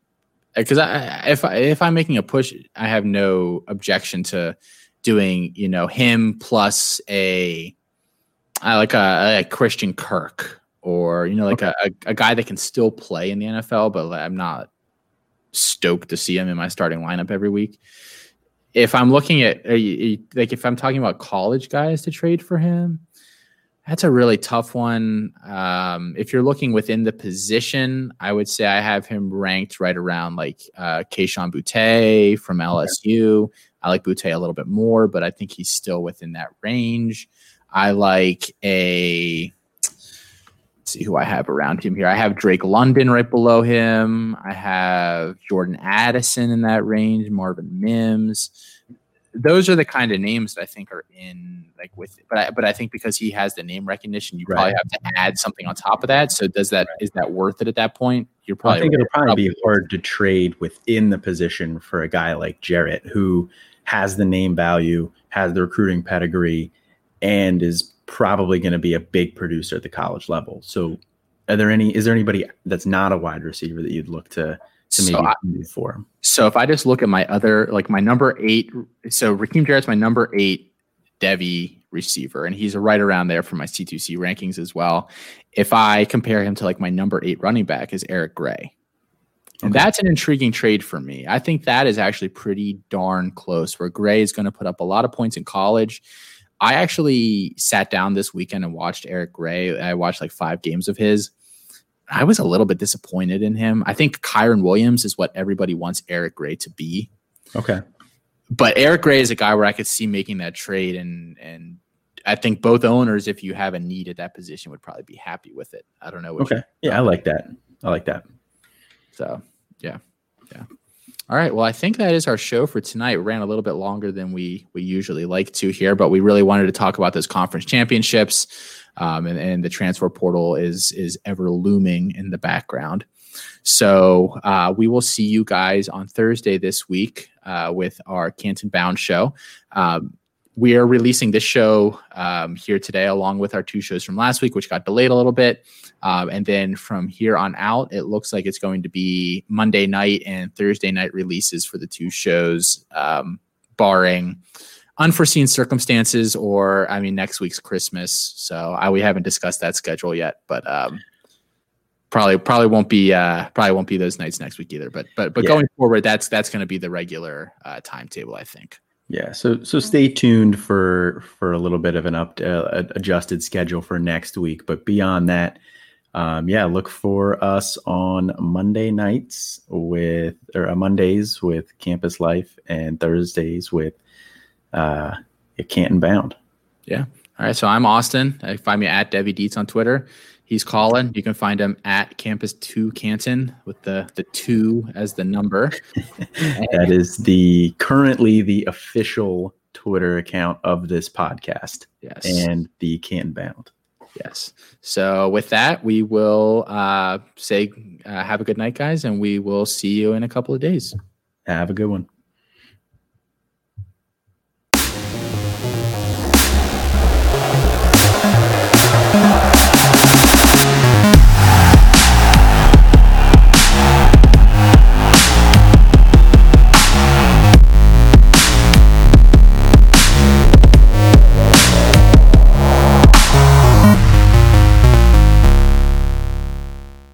because if I, if I'm making a push, I have no objection to doing you know him plus a I like a, a Christian Kirk or you know like okay. a, a guy that can still play in the NFL, but I'm not stoked to see him in my starting lineup every week. If I'm looking at like if I'm talking about college guys to trade for him, that's a really tough one. Um, if you're looking within the position, I would say I have him ranked right around like uh, Kayshon Boutte from LSU. Okay. I like Boutte a little bit more, but I think he's still within that range. I like a see who I have around him here. I have Drake London right below him. I have Jordan Addison in that range, Marvin Mims. Those are the kind of names that I think are in like with but I but I think because he has the name recognition, you right. probably have to add something on top of that. So does that right. is that worth it at that point? You're probably I think it'll probably, be hard to trade within the position for a guy like Jarrett who has the name value, has the recruiting pedigree, and is probably going to be a big producer at the college level. So, are there any? Is there anybody that's not a wide receiver that you'd look to to maybe so move for? So, if I just look at my other, like my number eight, so Rakim Jarrett's my number eight devy receiver, and he's right around there for my C2C rankings as well. If I compare him to like my number eight running back is Eric Gray. And that's an intriguing trade for me. I think that is actually pretty darn close where Gray is going to put up a lot of points in college. I actually sat down this weekend and watched Eric Gray. I watched like five games of his. I was a little bit disappointed in him. I think Kyren Williams is what everybody wants Eric Gray to be. Okay. But Eric Gray is a guy where I could see making that trade and and I think both owners, if you have a need at that position, would probably be happy with it. I don't know. Okay. Yeah, I like that. I like that. So yeah. Yeah. All right. Well, I think that is our show for tonight. We ran a little bit longer than we we usually like to here, but we really wanted to talk about those conference championships, um, and, and the transfer portal is is ever looming in the background. So uh, we will see you guys on Thursday this week uh, with our Canton Bound show. Um, we are releasing this show um, here today, along with our two shows from last week, which got delayed a little bit. Um, and then from here on out, it looks like it's going to be Monday night and Thursday night releases for the two shows, um, barring unforeseen circumstances or, I mean, next week's Christmas. So I, we haven't discussed that schedule yet, but um, probably probably won't be uh, probably won't be those nights next week either. But but but yeah. going forward, that's that's going to be the regular uh, timetable, I think. Yeah, so so stay tuned for for a little bit of an up uh, adjusted schedule for next week. But beyond that, um, yeah, look for us on Monday nights with or uh, Mondays with Campus Life and Thursdays with uh, Canton Bound. Yeah. All right. So I'm Austin. find me at Debbie Dietz on Twitter. He's calling. You can find him at Campus Two Canton with the the two as the number. that is the currently the official Twitter account of this podcast. Yes, and the Canton Bound. Yes. So with that, we will uh, say uh, have a good night, guys, and we will see you in a couple of days. Have a good one.